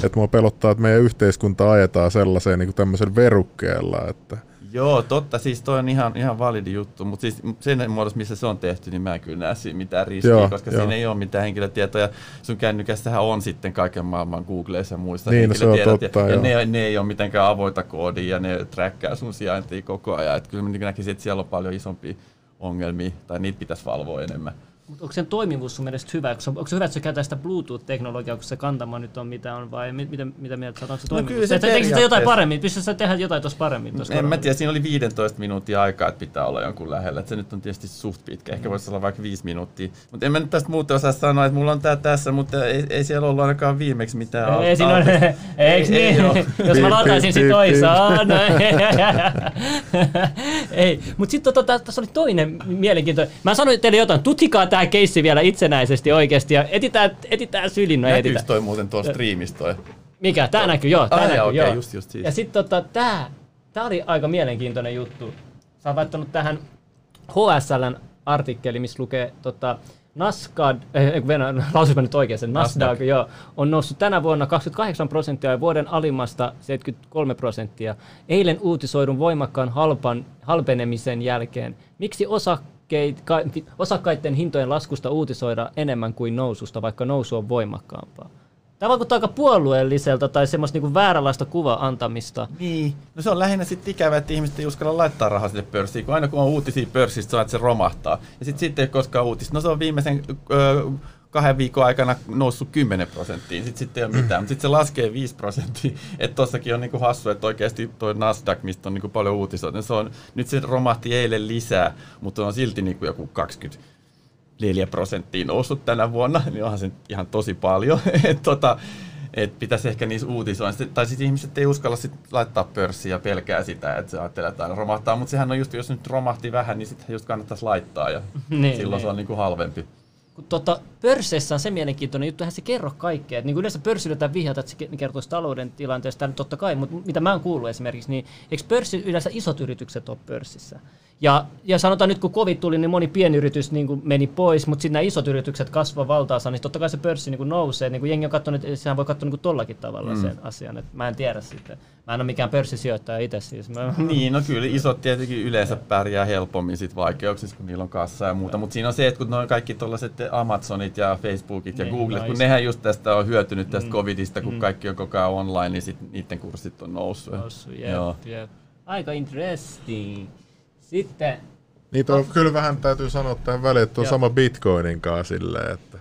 Että mua pelottaa, että meidän yhteiskunta ajetaan sellaiseen niin tämmöisen verukkeella, että Joo, totta. Siis toi on ihan, ihan validi juttu, mutta siis sen muodossa, missä se on tehty, niin mä en kyllä näe siinä mitään riskiä, joo, koska joo. siinä ei ole mitään henkilötietoja. Sun kännykässähän on sitten kaiken maailman Googleissa ja muissa niin, henkilötiedot. Se on totta, ja, ja ne, ne, ei ole mitenkään avoita koodia ja ne trackaa sun sijaintia koko ajan. Et kyllä mä näkisin, että siellä on paljon isompia ongelmia, tai niitä pitäisi valvoa enemmän. Mutta onko sen toimivuus sun mielestä hyvä? Onko, onko se hyvä, että se käytetään sitä Bluetooth-teknologiaa, kun se kantama nyt on mitä on, vai mit, mitä, mitä mieltä sä Onko se no kyllä se Tekisitkö jotain paremmin? Pystytkö sä tehdä jotain tuossa paremmin? Tuossa en mä tiedä, siinä oli 15 minuuttia aikaa, että pitää olla jonkun lähellä. Et se nyt on tietysti suht pitkä, ehkä voisi olla vaikka 5 minuuttia. Mutta en mä nyt tästä muuta osaa sanoa, että mulla on tää tässä, mutta ei, ei siellä ollut ainakaan viimeksi mitään. Ei, ei siinä on, eikö niin? Jos mä lataisin sit toisaan. ei, mutta sitten tota, tässä oli toinen mielenkiintoinen. Mä sanoin teille jotain, tutkikaa tämä keissi vielä itsenäisesti oikeasti ja etitään, etitään sylin. No Näkyykö etitään. toi muuten tuossa striimissä toi? Mikä? Tää näkyy, joo. Tää ah, näkyy, okay, joo. Just, just siis. Ja sitten tota, tää, tää oli aika mielenkiintoinen juttu. Sä oot laittanut tähän HSLn artikkeli, missä lukee tota, Nasdaq, eh, lausuinpa nyt oikein sen, Nasdaq, Nasdaq. Joo, on noussut tänä vuonna 28 prosenttia ja vuoden alimmasta 73 prosenttia. Eilen uutisoidun voimakkaan halpan, halpenemisen jälkeen. Miksi osa osakkaiden hintojen laskusta uutisoida enemmän kuin noususta, vaikka nousu on voimakkaampaa. Tämä vaikuttaa aika puolueelliselta tai semmoista niinku vääränlaista kuva antamista. Niin. No se on lähinnä sitten ikävä, että ihmiset ei uskalla laittaa rahaa sille pörssiin, kun aina kun on uutisia pörssistä, se romahtaa. Ja sitten sitten ei koskaan uutista. No se on viimeisen ö, kahden viikon aikana noussut 10 prosenttiin, sitten sit ei ole mitään, mutta sitten se laskee 5 prosenttia, että tossakin on niinku hassu, että oikeasti tuo Nasdaq, mistä on niinku paljon uutisoita, niin se on, nyt se romahti eilen lisää, mutta on silti niinku joku 24 prosenttia noussut tänä vuonna, niin onhan se ihan tosi paljon. et tota, et pitäisi ehkä niissä uutisoida. Tai sitten ihmiset ei uskalla sit laittaa pörssiä ja pelkää sitä, että se ajattelee, että aina romahtaa. Mutta sehän on just, jos nyt romahti vähän, niin sitten just kannattaisi laittaa ja niin, silloin niin. se on niinku halvempi kun tota, pörsseissä on se mielenkiintoinen juttu, eihän se kerro kaikkea. Et niin yleensä pörssillä vihjata, että se kertoisi talouden tilanteesta, totta kai, mutta mitä mä oon kuullut esimerkiksi, niin eikö pörssi, yleensä isot yritykset ole pörssissä? Ja, ja sanotaan nyt, kun covid tuli, niin moni pienyritys niin kuin meni pois, mutta sitten nämä isot yritykset kasvaa valtaansa, niin totta kai se pörssi niin kuin nousee. Niin kuin jengi on katsonut, että sehän voi katsoa niin kuin tollakin tavalla mm. sen asian. Että mä en tiedä sitten. Mä en ole mikään pörssisijoittaja itse siis. Mä... Niin, no kyllä isot tietenkin yleensä pärjää helpommin sit vaikeuksissa, kun niillä on kassa ja muuta. Mutta siinä on se, että kun ne on kaikki tuollaiset Amazonit ja Facebookit ja niin, Googlet, no kun nehän just tästä on hyötynyt tästä mm. covidista, kun mm. kaikki on koko ajan online, niin sit niiden kurssit on noussut. Noussut, jep, Joo. jep. Aika interesting. Sitten... Niitä on kyllä vähän täytyy sanoa tähän väliin, että on Joo. sama Bitcoinin kanssa silleen, että,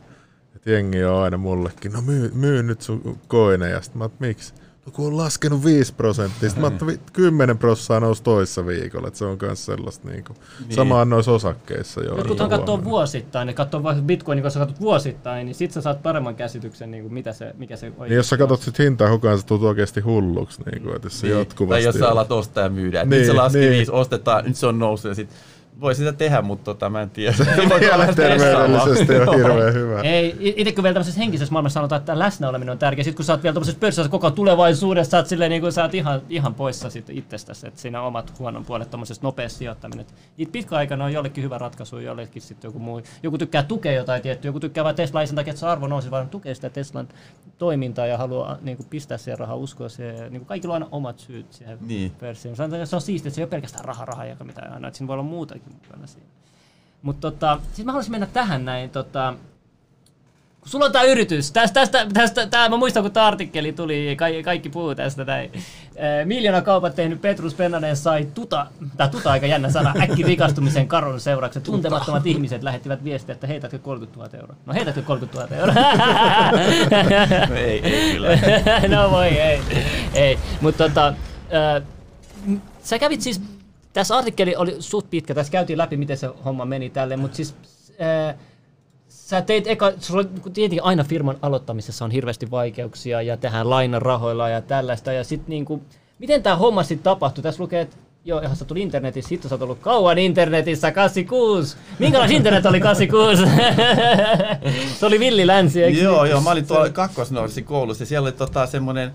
että jengi on aina mullekin, no myy, myy nyt sun koineja. Sitten mä miksi? No kun on laskenut 5 prosenttia, sitten mä ajattelin, 10 prosenttia nousi toissa viikolla, että se on myös sellaista niin kuin, niin. samaan noissa osakkeissa. Jo, Jotkuthan niin katsoo vuosittain, ne katsoo vaikka Bitcoinin kanssa katsot vuosittain, niin sitten sä saat paremman käsityksen, niin kuin mitä se, mikä se niin jos sä katsot sit hintaa koko ajan, sä tulet oikeasti hulluksi, niin kuin, että se niin. jatkuvasti... Tai jos sä alat ostaa ja myydä, niin, nyt se laski niin. viisi, ostetaan, nyt se on noussut ja sitten voi sitä tehdä, mutta tota, mä en tiedä. Se ei terveydellisesti on hirveän hyvä. Ei, itse kun vielä tämmöisessä henkisessä maailmassa sanotaan, että läsnäoleminen on tärkeä. Sitten kun sä oot vielä tämmöisessä pörssissä koko tulevaisuudessa, sä oot, silleen, niin kuin, sä oot ihan, ihan poissa sitten itsestäsi, että siinä on omat huonon puolet tuommoisesta nopeasta sijoittaminen. Niitä pitkä aikana on jollekin hyvä ratkaisu, jollekin sitten joku muu. Joku tykkää tukea jotain tiettyä, joku tykkää vain Teslaa sen takia, että se arvo nousi, vaan tukee sitä Teslan toimintaa ja haluaa niin kuin, pistää siihen rahaa, uskoa siihen. Niin kuin kaikilla on aina omat syyt siihen niin. pörssiin. Se on, siistiä, että se ei ole pelkästään raha, raha ja mitä aina, että siinä voi olla muutakin mukana siinä. Mutta tota, sitten mä haluaisin mennä tähän näin, tota, kun sulla on tämä yritys, tästä, tästä, tästä tää, mä muistan kun tämä artikkeli tuli, kaikki, kaikki puhuu tästä näin. miljoona kaupat tehnyt Petrus Pennanen sai tuta, tämä tuta aika jännä sana, äkki rikastumisen karon seuraukset. Tuntemattomat ihmiset lähettivät viestiä, että heitätkö 30 000 euroa. No heitätkö 30 000 euroa? no ei, ei kyllä. no voi, ei. ei. Mutta tota, äh, sä kävit siis tässä artikkeli oli suht pitkä, tässä käytiin läpi, miten se homma meni tälle, mutta siis ää, sä teit eka, sulla, tietenkin aina firman aloittamisessa on hirveästi vaikeuksia ja tehdään lainarahoilla ja tällaista, ja sitten niinku, miten tämä homma sitten tapahtui? Tässä lukee, että Joo, ihan sä tuli internetissä, sitten sä oot ollut kauan internetissä, 86. Minkälainen internet oli 86? se oli villi länsi, eikö Joo, niin? joo, mä olin tuolla kakkosnorsin koulussa ja siellä oli tota semmoinen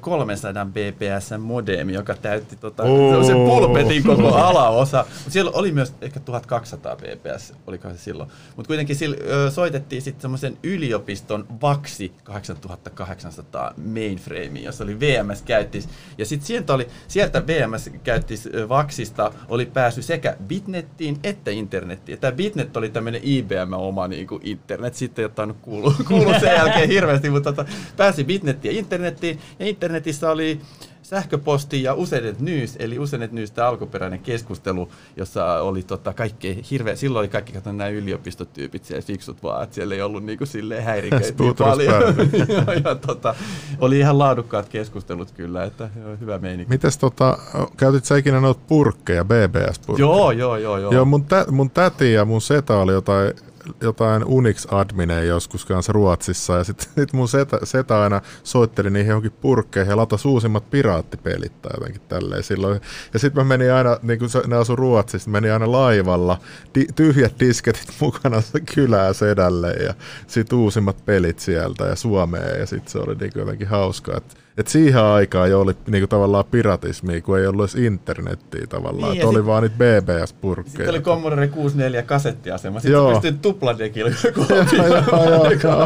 300 bps modemi, joka täytti tota, se pulpetin koko alaosa. Mut siellä oli myös ehkä 1200 bps, oliko se silloin. Mutta kuitenkin sillä, ö, soitettiin sitten semmoisen yliopiston Vaksi 8800 mainframe, jossa oli VMS käyttis. Ja sitten sieltä, oli, sieltä VMS käyttis Vaksista oli päässyt sekä bitnettiin että internettiin. Tämä bitnet oli tämmöinen IBM-oma niin kuin internet, sitten ei ottanut kuulu, kuulu sen jälkeen hirveästi, mutta tota, pääsi bitnettiin ja internettiin. Ja internetissä oli sähköposti ja Usenet News, eli Usenet News, tämä alkuperäinen keskustelu, jossa oli tota kaikki hirveä, silloin oli kaikki kato nämä yliopistotyypit siellä fiksut vaan, että siellä ei ollut niinku silleen häiriköitä niin paljon. ja, tota, oli ihan laadukkaat keskustelut kyllä, että hyvä meininki. Mites tota, käytit sä ikinä noita purkkeja, BBS-purkkeja? Joo, joo, joo. joo. joo mun, tä, mun täti ja mun seta oli jotain jotain Unix-admineja joskus kanssa Ruotsissa, ja sitten sit mun setä, setä aina soitteli niihin johonkin purkkeihin ja latasi uusimmat piraattipelit tai jotenkin tälleen silloin. Ja sitten mä menin aina, niin kun ne asu Ruotsissa, menin aina laivalla, di, tyhjät disketit mukana kylää sedälle ja sitten uusimmat pelit sieltä ja Suomeen, ja sitten se oli niin jotenkin hauskaa, että et siihen aikaan jo oli niinku tavallaan piratismi, kun ei ollut edes internettiä tavallaan. Niin, oli sit, vaan niitä BBS-purkkeja. Sitten oli Commodore 64 kasettiasema. Sitten joo. pystyt tupladekillä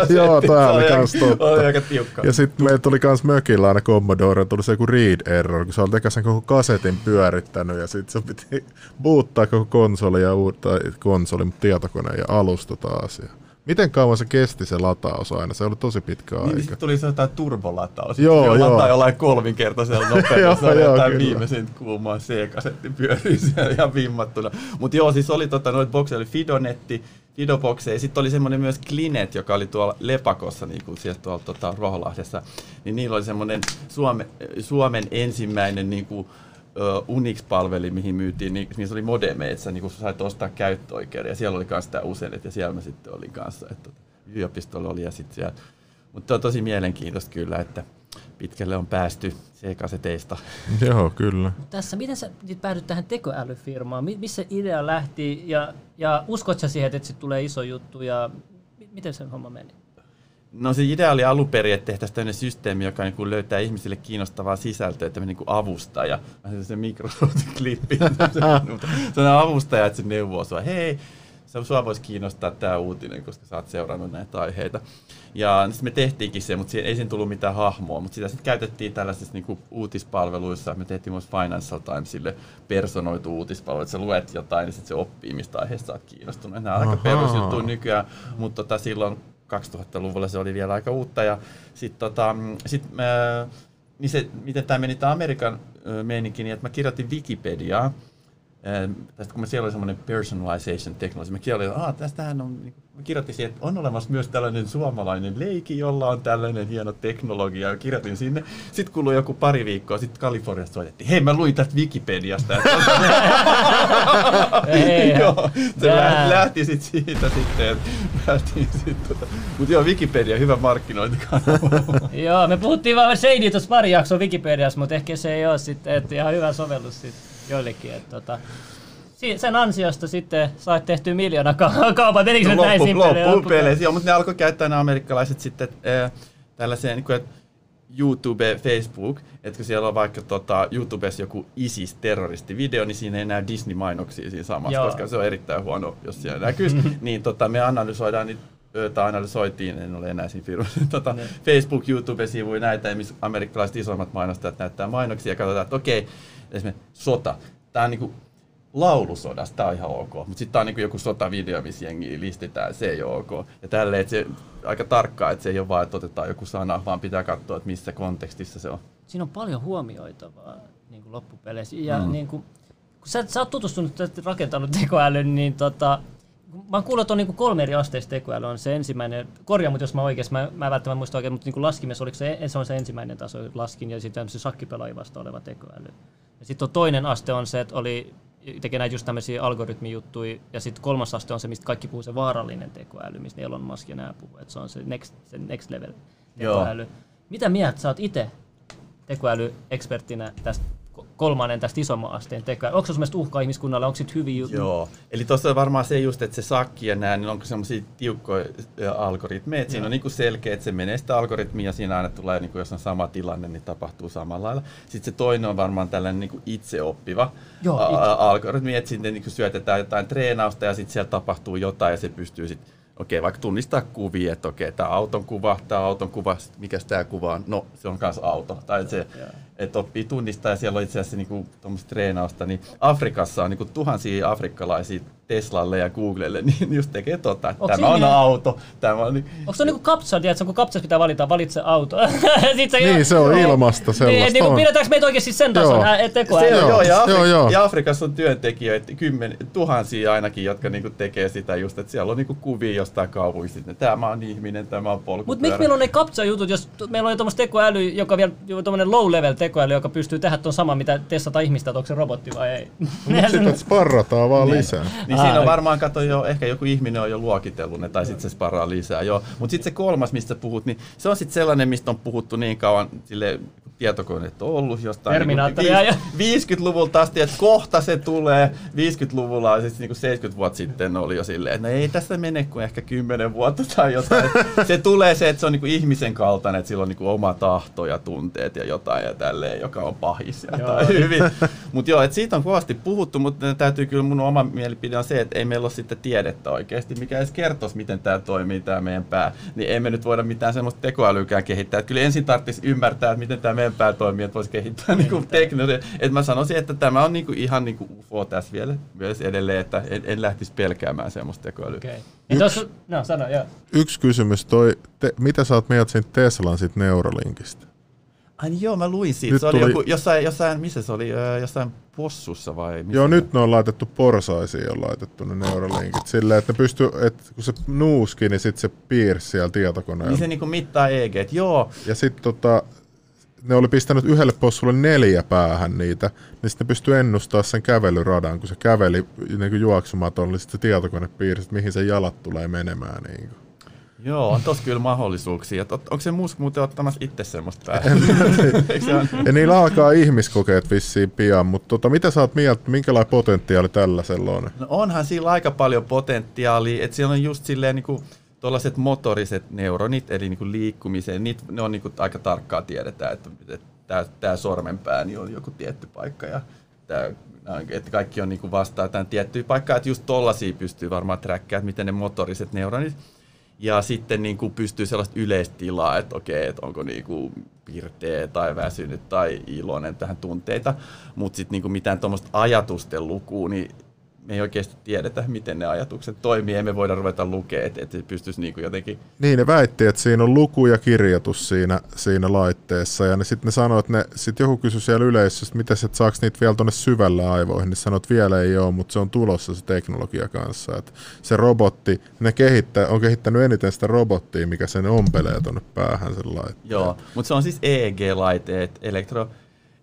Joo, tämä oli kans totta. Oli aika tiukka. Ja sitten meillä tuli kans mökillä aina Commodore, tuli se joku read error, kun sä olit sen koko kasetin pyörittänyt ja sitten se piti boottaa koko konsoli ja uutta konsoli, mutta tietokone ja alusta taas. Ja Miten kauan se kesti se lataus aina? Se oli tosi pitkä Niin, aika. niin tuli se jotain turbolataus. Joo, se joo. lataa jollain kolminkertaisella nopeudella. joo, jotain kyllä. viimeisen kuumaa C-kasetti pyörii siellä ihan vimmattuna. Mutta joo, siis oli tota, noita bokseja, oli Fidonetti, Fidobokseja. Sitten oli semmoinen myös Klinet, joka oli tuolla Lepakossa, niin kuin siellä tuolla tota, Ruoholahdessa. Niin niillä oli semmoinen Suome, Suomen ensimmäinen niin kuin, Unix-palveli, mihin myytiin, niin, niin se oli modemeissa, niin kun sait ostaa käyttöoikeuden, ja siellä oli myös tämä Usenet, ja siellä mä sitten olin kanssa, että yliopistolla oli, ja sitten siellä, mutta on tosi mielenkiintoista kyllä, että pitkälle on päästy C-kaseteista. Joo, kyllä. Tässä, miten sä nyt päädyt tähän tekoälyfirmaan? Mi- Missä idea lähti ja, ja uskot sä siihen, että sit tulee iso juttu ja mi- miten se homma meni? No se idea oli alun perin, että tehtäisiin tämmöinen systeemi, joka niin kuin löytää ihmisille kiinnostavaa sisältöä, tämmöinen niin kuin avustaja. Se Microsoft-klippi. sellainen avustaja, että se neuvoo sua, hei, se sua voisi kiinnostaa tämä uutinen, koska sä oot seurannut näitä aiheita. Ja sitten me tehtiinkin se, mutta ei siinä tullut mitään hahmoa, mutta sitä sitten käytettiin tällaisissa niin uutispalveluissa. Me tehtiin myös Financial Timesille personoitu uutispalvelu, että sä luet jotain, niin sitten se oppii, mistä aiheesta sä oot kiinnostunut. Nämä on aika Ahaa. perusjuttuja nykyään, mutta tota, silloin 2000-luvulla se oli vielä aika uutta. Ja sit, tota, sit, äh, niin se, miten tämä meni tämä Amerikan äh, meininki, niin että mä kirjoitin Wikipediaa, äh, tästä kun mä siellä oli semmoinen personalization technology, mä kirjoitin, että "Aa, tästähän on, niin mä kirjoitin siihen, että on olemassa myös tällainen suomalainen leiki, jolla on tällainen hieno teknologia, ja kirjoitin sinne. Sitten kului joku pari viikkoa, sitten Kaliforniasta soitettiin, hei mä luin tästä Wikipediasta. Joo, se lähti, lähti sit siitä sitten, sit tota. Mutta joo, Wikipedia, hyvä markkinointikanava. Joo, me puhuttiin vaan Seidi tuossa pari jaksoa Wikipediassa, mutta ehkä se ei ole sitten, että ihan hyvä sovellus sitten joillekin. Että tota, sen ansiosta sitten sait tehtyä miljoona ka- kaupat, menikö se nyt näin loppupeleissä, joo, mutta ne alkoi käyttää nämä amerikkalaiset sitten äh, tällaiseen, niin kuin, että YouTube, Facebook, että kun siellä on vaikka tota, YouTubessa joku ISIS-terroristivideo, niin siinä ei näy Disney-mainoksia siinä samassa, Joo. koska se on erittäin huono, jos siellä näkyisi. niin tota, me analysoidaan niitä tai analysoitiin, en ole enää siinä firmassa, tota, Ne. Facebook, YouTube-sivuja näitä, missä amerikkalaiset isommat mainostajat näyttää mainoksia ja katsotaan, että okei, esimerkiksi sota. Tämä on niinku laulusodasta, tämä on ihan ok, mutta sitten tämä on niinku joku sotavideo, missä jengi listitään, se ei ole ok. Ja tälleen, että se aika tarkkaa, että se ei ole vaan, että otetaan joku sana, vaan pitää katsoa, että missä kontekstissa se on. Siinä on paljon huomioitavaa niin kuin loppupeleissä. Ja Mm. niin kuin, kun sä, sä oot tutustunut rakentanut tekoälyn, niin tota, mä oon kuullut, että on niin kuin kolme eri asteista tekoäly. On se ensimmäinen, korjaa mut jos mä oikeassa, mä, mä välttämättä muista oikein, mutta niin kuin laskimessa oliko se, se on se ensimmäinen taso, laskin, ja sitten se sakkipelaajia vasta oleva tekoäly. Ja sitten on toinen aste on se, että oli tekee näitä just tämmöisiä algoritmijuttuja, ja sitten kolmas aste on se, mistä kaikki puhuu, se vaarallinen tekoäly, mistä Elon Musk ja nämä puhuu, että se on se next, se next level Joo. tekoäly. Mitä mieltä sä oot itse tekoälyekspertinä tästä kolmannen tästä isomman asteen tekoäly? Onko se mielestä uhka ihmiskunnalle? Onko sit hyviä juttuja? Joo, eli tuossa on varmaan se just, että se sakki ja nää, niin onko semmoisia tiukkoja algoritmeja, että siinä Joo. on niinku selkeä, että se menee sitä algoritmia ja siinä aina tulee, niinku, jos on sama tilanne, niin tapahtuu samalla lailla. Sitten se toinen on varmaan tällainen niinku itseoppiva Joo, itse. algoritmi, että sinne niinku syötetään jotain treenausta ja sitten siellä tapahtuu jotain ja se pystyy sitten okei, vaikka tunnistaa kuvia, että okei, tämä auton kuva, tämä auton kuva, sit mikäs tämä kuva on, no se on myös auto. Tai se. Että oppii tunnistaa ja siellä on itse asiassa niinku, tuommoista treenausta, niin Afrikassa on niinku tuhansia afrikkalaisia Teslalle ja Googlelle, niin just tekee tota, että tämä on auto, tämä on... Onko se niinku kapsa, tiedätkö, kun kapsassa pitää valita, valitse auto. Se, Niin, se on ilmasta Niin, sellaista et niinku, on. pidetäänkö meitä oikeasti sen tason Joo. tekoäly? Se on, Joo, joo, ja, Afri- joo, joo. ja Afrikassa on työntekijöitä, kymmen, tuhansia ainakin, jotka niinku tekee sitä just, että siellä on niinku kuvia jostain kaupungista, että tämä on ihminen, tämä on polkupyörä. Mutta miksi meillä on ne kapsa-jutut, jos t- meillä on tuommoista tekoäly, joka vielä, tuommoinen low-level tekoäly, joka pystyy tehdä tuon saman, mitä testata ihmistä, että onko se robotti vai ei. Mutta sitten sparrataan vaan lisää. Niin siinä on varmaan, kato jo, ehkä joku ihminen on jo luokitellut ne, tai sitten se sparaa lisää, joo. Mutta sitten se kolmas, mistä puhut, niin se on sitten sellainen, mistä on puhuttu niin kauan, sille tietokoneet on ollut jostain Terminaattoria niin ja- 50-luvulta asti, että kohta se tulee. 50-luvulla, siis niin kuin 70 vuotta sitten oli jo silleen, että no ei tässä mene kuin ehkä 10 vuotta tai jotain. se tulee se, että se on niin kuin ihmisen kaltainen, että sillä on niin kuin oma tahto ja tunteet ja jotain ja tälleen, joka on pahis ja Joo. jotain hyvin. Mutta joo, että siitä on kovasti puhuttu, mutta täytyy kyllä mun oma mielipide on se, että ei meillä ole sitten tiedettä oikeasti, mikä edes kertoisi, miten tämä toimii, tämä meidän pää. Niin emme nyt voida mitään semmoista tekoälykään kehittää. Että kyllä ensin tarvitsisi ymmärtää, että miten tämä meidän meidän päätoimijat voisi kehittää niin kuin teknologiaa. Et mä sanoisin, että tämä on niin kuin ihan niin kuin UFO tässä vielä myös edelleen, että en, en lähtisi pelkäämään semmoista tekoälyä. Okay. Yksi, no, sano, joo. Yksi kysymys, toi, te, mitä sä oot mieltä siitä Teslan siitä Neuralinkista? Ai niin joo, mä luin siitä. Nyt se oli tuli... joku, jossain, jossain, missä se oli, jossain possussa vai? Missä joo, se? nyt ne on laitettu porsaisiin, on laitettu ne Neuralinkit. Silleen, että ne pystyy, että kun se nuuski, niin sitten se piirsi siellä tietokoneella. Niin se niinku mittaa EG, joo. Ja sitten tota, ne oli pistänyt yhdelle possulle neljä päähän niitä, niin sitten ne pystyi ennustamaan sen kävelyradan, kun se käveli niin juoksumaton, niin sitten se tietokone piirsi, että mihin se jalat tulee menemään. Niin kuin. Joo, on tossa kyllä mahdollisuuksia. onko se musk muuten ottamassa itse semmoista ja niillä alkaa ihmiskokeet vissiin pian, mutta tota, mitä sä oot mieltä, minkälainen potentiaali tällä sellainen? No onhan sillä aika paljon potentiaalia, että siellä on just silleen niin kuin, tuollaiset motoriset neuronit, eli niin kuin liikkumiseen, niit, ne on niin kuin aika tarkkaa tiedetään, että, että tämä sormenpää niin on joku tietty paikka ja tää, että kaikki on niin kuin vastaa tämän tiettyä paikkaa, että just tollaisia pystyy varmaan träkkäämään, miten ne motoriset neuronit. Ja sitten niin kuin pystyy sellaista yleistilaa, että okei, että onko niin kuin pirteä tai väsynyt tai iloinen tähän tunteita, mutta sitten niin mitään tuommoista ajatusten lukua, niin me ei oikeasti tiedetä, miten ne ajatukset toimii, emme voida ruveta lukemaan, että, että se pystyisi niin kuin jotenkin... Niin, ne väitti, että siinä on luku ja kirjoitus siinä, siinä laitteessa, ja sitten ne sanoi, että ne, sit joku kysyi siellä yleisössä, että miten et saako niitä vielä tuonne syvälle aivoihin, niin sanoi, että vielä ei ole, mutta se on tulossa se teknologia kanssa, että se robotti, ne kehittää, on kehittänyt eniten sitä robottia, mikä sen ompelee tuonne päähän sen laitteen. Joo, mutta se on siis EEG-laite, elektro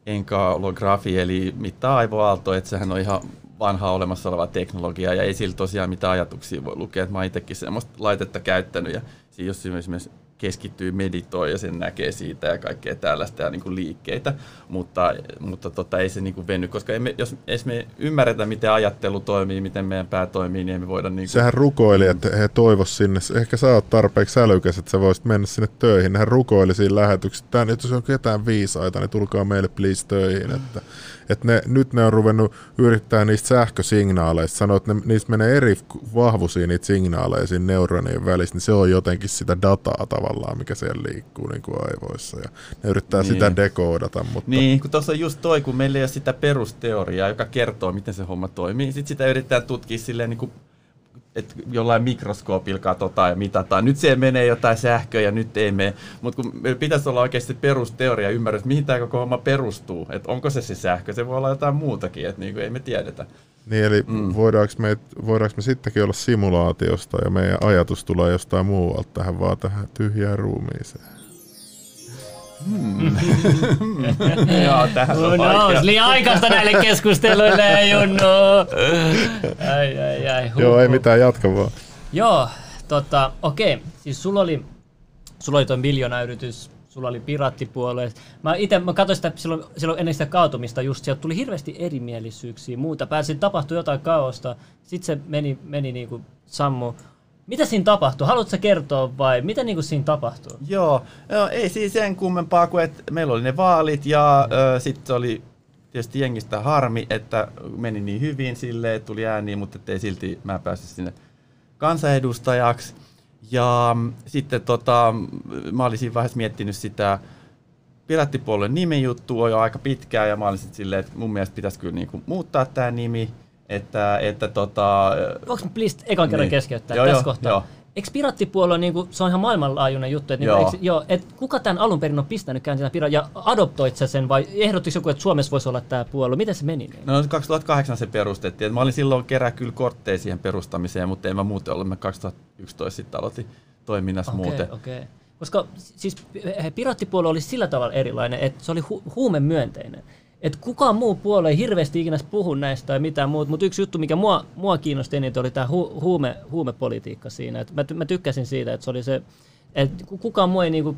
enkalografi, eli mittaa aivoaalto, että sehän on ihan vanhaa olemassa olevaa teknologiaa ja ei sillä tosiaan mitään ajatuksia voi lukea. Että mä oon itsekin semmoista laitetta käyttänyt ja jos esimerkiksi keskittyy meditoi ja sen näkee siitä ja kaikkea tällaista ja niin kuin liikkeitä, mutta, mutta tota, ei se niin kuin veny, koska emme, jos jos me ymmärretä, miten ajattelu toimii, miten meidän pää toimii, niin emme voida... Niin kuin... Sehän rukoili, että he toivoisivat sinne, ehkä sä oot tarpeeksi älykäs, että sä voisit mennä sinne töihin. Hän rukoili siinä lähetyksessä, että jos on ketään viisaita, niin tulkaa meille please töihin. Että että ne, nyt ne on ruvennut yrittää niistä sähkösignaaleista, sanoa, että ne, niistä menee eri vahvuisia niitä signaaleja siinä neuronien välissä, niin se on jotenkin sitä dataa tavallaan, mikä siellä liikkuu niin kuin aivoissa, ja ne yrittää niin. sitä dekoodata. Mutta... Niin, kun tuossa on just toi, kun meillä ei ole sitä perusteoriaa, joka kertoo, miten se homma toimii, sitten sitä yrittää tutkia silleen niin kuin että jollain mikroskoopilla katsotaan ja mitataan. Nyt se menee jotain sähköä ja nyt ei mene. Mutta kun meillä pitäisi olla oikeasti perusteoria ymmärrys, mihin tämä koko homma perustuu. Että onko se se sähkö, se voi olla jotain muutakin, että niin ei me tiedetä. Niin, eli mm. voidaanko, me, voidaanko me sittenkin olla simulaatiosta ja meidän ajatus tulee jostain muualta tähän vaan tähän tyhjään ruumiiseen? Hmm. Joo, tähän on no, Liian aikaista näille keskusteluille, Junnu. Ai, ai, ai. Huh, Joo, ei mitään, jatka vaan. Joo, tota, okei. Siis sulla oli, sulla oli tuo miljoonayritys, sulla oli piraattipuolue. Mä itse mä katsoin sitä silloin, silloin ennen sitä kaatumista just, sieltä tuli hirveästi erimielisyyksiä muuta. Pääsin tapahtui jotain kaosta, sitten se meni, meni niin kuin sammu. Mitä siinä tapahtuu? Haluatko kertoa vai mitä niin kuin siinä tapahtuu? Joo, joo, ei siis sen kummempaa kuin, että meillä oli ne vaalit ja mm. sitten oli tietysti jengistä harmi, että meni niin hyvin silleen, tuli ääni, mutta ei silti mä pääsin sinne kansanedustajaksi. Ja sitten tota, mä olisin vaiheessa miettinyt sitä Pirattipuolueen nimen juttua on jo aika pitkään ja mä olisin silleen, että mun mielestä pitäisi kyllä niinku muuttaa tämä nimi että, että tota... Voinko please ekan kerran niin. keskeyttää joo, tässä joo, kohtaa? Joo. Eikö pirattipuolue, niin kuin, se on ihan maailmanlaajuinen juttu, että, joo. Niin, eikö, joo, että kuka tämän alun perin on pistänytkään sitä pirat, ja adoptoit sä sen, vai ehdottiko joku, että Suomessa voisi olla tämä puolue? Miten se meni? Niin? No 2008 se perustettiin, että mä olin silloin kerää kyllä kortteja siihen perustamiseen, mutta en mä muuten ollut, mä 2011 sitten aloitin toiminnassa okay, muuten. Okay. Koska siis pirattipuolue oli sillä tavalla erilainen, että se oli hu- huumemyönteinen että kukaan muu puolue ei hirveästi ikinä puhu näistä tai mitään muuta, mutta yksi juttu, mikä mua, mua kiinnosti eniten, oli tämä hu, huume, huumepolitiikka siinä. Et mä, mä tykkäsin siitä, että se oli se, että kukaan muu ei niinku,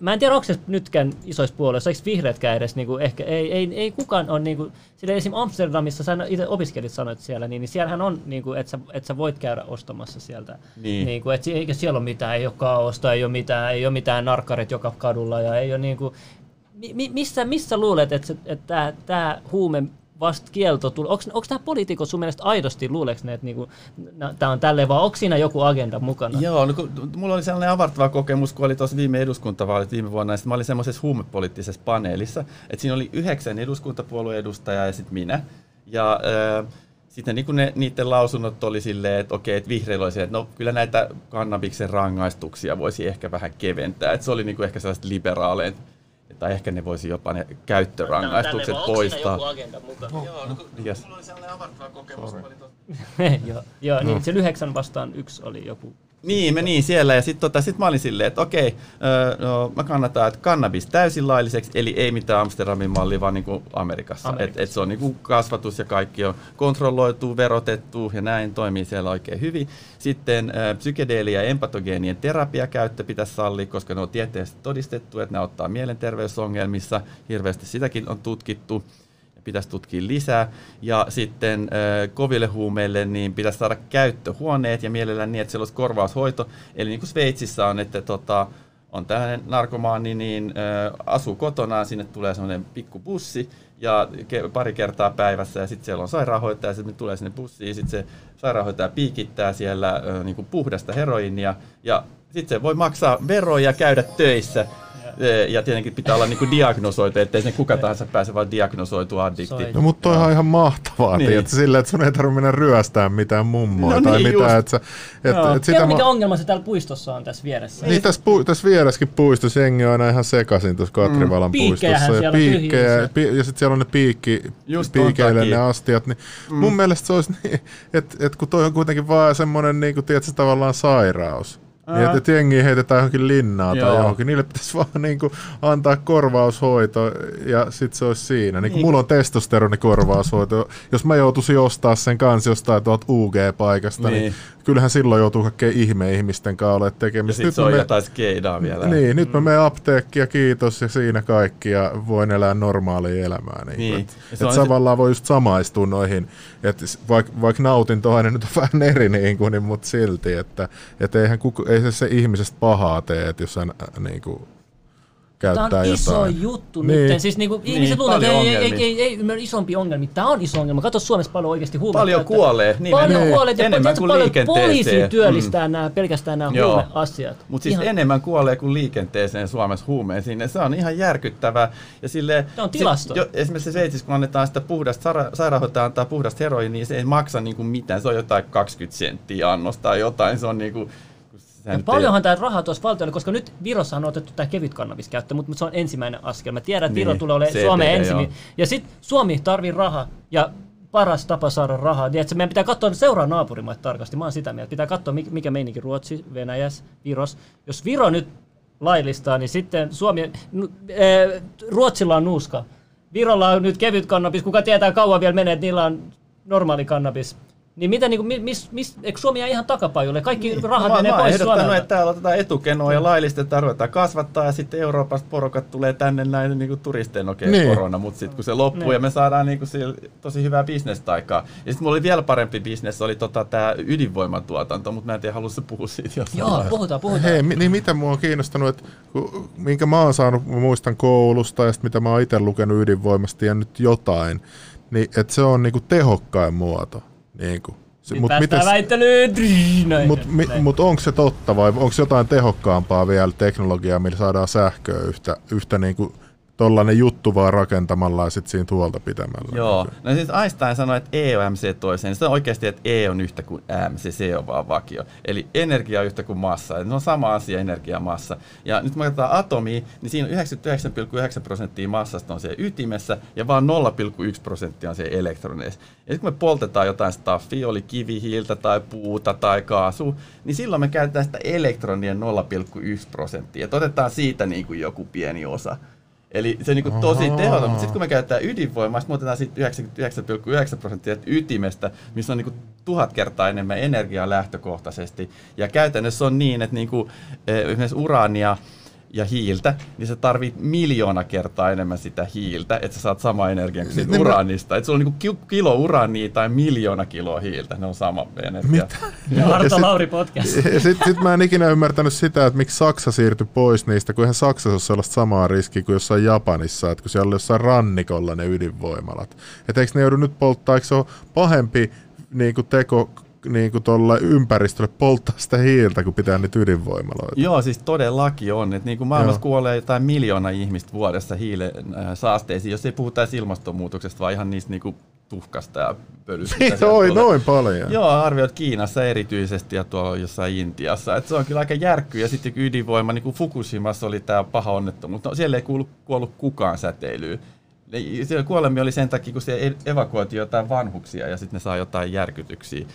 mä en tiedä onko se nytkään isoissa puolueissa, eikö vihreätkään edes niinku, ehkä, ei, ei, ei kukaan on niinku, sillä esim. Amsterdamissa, sä itse opiskelit sanoit siellä, niin, niin siellähän on, niinku, että sä, et sä voit käydä ostamassa sieltä, niin. niinku, että eikä siellä ole mitään, ei ole kaaosta, ei ole mitään, ei ole mitään narkkarit joka kadulla ja ei ole niinku, mi, missä, missä luulet, että, että tämä huume vasta kielto tuli. Onko nämä poliitikot sun mielestä aidosti, luuleeko ne, että niinku, tämä on tälleen, vai onko siinä joku agenda mukana? Joo, no, kun, mulla oli sellainen avartava kokemus, kun oli tuossa viime eduskuntavaalit viime vuonna, ja mä olin semmoisessa huumepoliittisessa paneelissa, että siinä oli yhdeksän eduskuntapuolueen edustajaa ja sitten minä. Ja äh, sitten niin ne, niiden lausunnot oli silleen, että okei, että vihreillä oli että no kyllä näitä kannabiksen rangaistuksia voisi ehkä vähän keventää. Että se oli niin kuin ehkä sellaista liberaaleja, tai ehkä ne voisi jopa ne käyttörangaistukset no, poistaa. Onko agenda mukana? Oh, Joo, no, yes. mulla oli sellainen avartava kokemus. joo, joo niin no. se yhdeksän vastaan yksi oli joku niin, me niin siellä. Ja sitten tota, sit mä olin silleen, että okei, no, mä kannatan, että kannabis täysin lailliseksi, eli ei mitään Amsterdamin malli, vaan niin kuin Amerikassa. Amerikassa. Et, et se on niin kuin kasvatus ja kaikki on kontrolloitu, verotettu ja näin toimii siellä oikein hyvin. Sitten äh, psykedeeli- ja empatogeenien terapiakäyttö pitäisi sallia, koska ne on tieteellisesti todistettu, että ne auttaa mielenterveysongelmissa. Hirveästi sitäkin on tutkittu pitäisi tutkia lisää. Ja sitten äh, koville huumeille niin pitäisi saada käyttöhuoneet ja mielellään niin, että siellä olisi korvaushoito. Eli niin kuin Sveitsissä on, että tota, on tällainen narkomaani, niin äh, asuu kotonaan, sinne tulee semmoinen pikku bussi ja ke- pari kertaa päivässä ja sitten siellä on sairaanhoitaja ja sitten tulee sinne bussiin ja sitten se sairaanhoitaja piikittää siellä äh, niin kuin puhdasta heroinia ja sitten se voi maksaa veroja ja käydä töissä ja tietenkin pitää olla niinku diagnosoitu, ettei sen kuka tahansa pääse vaan diagnosoitu addikti. No mutta toi on ihan mahtavaa, niin. että sillä, että sun ei tarvitse mennä ryöstää mitään mummoa no tai niin, mitään. Että, et, no. et sitä mikä ma- ongelma se täällä puistossa on tässä vieressä? Niin, tässä, pu- tässä vieressäkin puistossa jengi on aina ihan sekaisin tuossa Katrivalan mm. puistossa. Ja, piikkejä, pi- ja sitten siellä on ne piikki, Just piikeille ne astiat. Niin mm. Mun mielestä se olisi niin, että et kun toi on kuitenkin vaan semmoinen, niin kuin, tiedätkö, tavallaan sairaus. Niin, että, että jengi heitetään johonkin linnaan Joo. tai johonkin. Niille pitäisi vaan niin kuin, antaa korvaushoito ja sitten se olisi siinä. Niin niin. mulla on testosteronikorvaushoito. Jos mä joutuisin ostaa sen kanssa jostain tuolta UG-paikasta, niin. niin kyllähän silloin joutuu kaikkein ihme-ihmisten kanssa olemaan tekemistä. Ja sitten se on me... jotain skeidaa vielä. Niin, nyt mm. mä menen apteekkiin ja kiitos ja siinä kaikki ja voin elää normaalia elämää. Niin niin. Että et, et tavallaan se... voi just samaistua noihin, että vaikka vaik nautintoaine nyt on vähän eri niin kuin, niin, mutta silti, että et eihän kuka, ei se, se ihmisestä pahaa tee, että jos hän niin kuin, käyttää Tämä on jotain. iso juttu niin. nyt. Siis niinku, niin, ihmiset luulee, että ei, ei, ei, ei, ei ymmärrä isompi ongelma. Tämä on iso ongelma. Kato Suomessa paljon oikeasti huumeita. Paljon kuolee. Niin, paljon niin. kuolee. Ja enemmän kuin paljon poliisi työllistää mm. nämä, pelkästään nämä huumeasiat. Mutta siis ihan... enemmän kuolee kuin liikenteeseen Suomessa huumeisiin. Se on ihan järkyttävää. Ja sille, Tämä on tilasto. Se, jo, esimerkiksi Sveitsissä, kun annetaan sitä puhdasta, saira- sairaanhoitaja antaa puhdasta heroin, niin se ei maksa niinku mitään. Se on jotain 20 senttiä annosta tai jotain. Se on niinku, ja paljonhan tämä rahaa tuossa valtiolle, koska nyt Virossa on otettu tämä kevyt kannabis käyttö, mutta se on ensimmäinen askel. Mä tiedän, että Viro niin, tulee olemaan Suomen ensin. Ja sitten Suomi tarvii rahaa ja paras tapa saada rahaa. Tiedätkö, meidän pitää katsoa seuraa naapurimaita tarkasti. Mä oon sitä mieltä. Pitää katsoa, mikä meininki Ruotsi, Venäjäs, Viros. Jos Viro nyt laillistaa, niin sitten Suomi, äh, Ruotsilla on nuuska. Virolla on nyt kevyt kannabis. Kuka tietää kauan vielä menee, että niillä on normaali kannabis. Niin mitä, niin kuin, mis, mis, eikö Suomi jää ihan takapajulle? Kaikki niin. rahat no, menee pois Suomelta. että täällä otetaan etukenoa ja laillistetaan, ruvetaan kasvattaa ja sitten Euroopasta porukat tulee tänne näin niin turistein, okei okay, niin. korona, mutta sitten kun se loppuu niin. ja me saadaan niin kuin, tosi hyvää bisnestä aikaa. Ja sitten mulla oli vielä parempi bisnes, oli tota, tämä ydinvoimatuotanto, mutta mä en tiedä, haluaisi puhua siitä jossain Joo, vaiheessa. puhutaan, puhutaan. Hei, niin mitä mua on kiinnostanut, että minkä mä oon saanut, mä muistan koulusta ja sitten mitä mä oon itse lukenut ydinvoimasta ja nyt jotain, niin että se on niin kuin tehokkain muoto niin kuin. Se, mut mites, väittelyyn. Mutta mi, mut onko se totta vai onko jotain tehokkaampaa vielä teknologiaa, millä saadaan sähköä yhtä, yhtä niin kuin tollainen juttu vaan rakentamalla ja sitten siinä tuolta pitämällä. Joo. No siis Einstein sanoi, että E on MC toiseen. Se on oikeasti, että E on yhtä kuin MC, se on vaan vakio. Eli energia on yhtä kuin massa. Se on sama asia, energia ja massa. Ja nyt kun katsotaan atomia, niin siinä on 99,9 prosenttia massasta on se ytimessä ja vaan 0,1 prosenttia on se elektroneissa. Ja kun me poltetaan jotain staffia, oli kivihiiltä tai puuta tai kaasu, niin silloin me käytetään sitä elektronien 0,1 prosenttia. Et otetaan siitä niin kuin joku pieni osa. Eli se on niin tosi tehoton, mutta sitten kun me käytetään ydinvoimaa, sitten me otetaan siitä 99,9 prosenttia ytimestä, missä on niin tuhat kertaa enemmän energiaa lähtökohtaisesti. Ja käytännössä on niin, että niin kuin, eh, esimerkiksi uraania ja hiiltä, niin sä tarvit miljoona kertaa enemmän sitä hiiltä, että sä saat sama energian kuin siitä Niin, uraanista. Että sulla on niinku ki- kilo uraania tai miljoona kiloa hiiltä, ne on sama energia. Mitä? Arto sit- Lauri podcast. Sitten sit mä en ikinä ymmärtänyt sitä, että miksi Saksa siirtyi pois niistä, kun eihän Saksassa ole sellaista samaa riskiä kuin jossain Japanissa, että kun siellä on jossain rannikolla ne ydinvoimalat. Että eikö ne joudu nyt polttaa, eikö se ole pahempi niin kuin teko niin kuin tuolla ympäristölle polttaa sitä hiiltä, kun pitää niitä ydinvoimaloita. Joo, siis todellakin on. Että niin kuin maailmassa Joo. kuolee jotain miljoona ihmistä vuodessa hiilen äh, saasteisiin, jos ei puhuta ilmastonmuutoksesta, vaan ihan niistä niin kuin tuhkasta ja pölystä. Oi, tulee. noin paljon. Joo, arvioit Kiinassa erityisesti ja tuolla jossain Intiassa. Et se on kyllä aika järkky. Ja sitten ydinvoima, niin kuin Fukushimassa oli tämä paha onnettomuus. No, siellä ei kuulu, kuollut kukaan säteilyyn. Siellä kuolemia oli sen takia, kun siellä e- evakuoitiin jotain vanhuksia ja sitten ne saa jotain järkytyksiä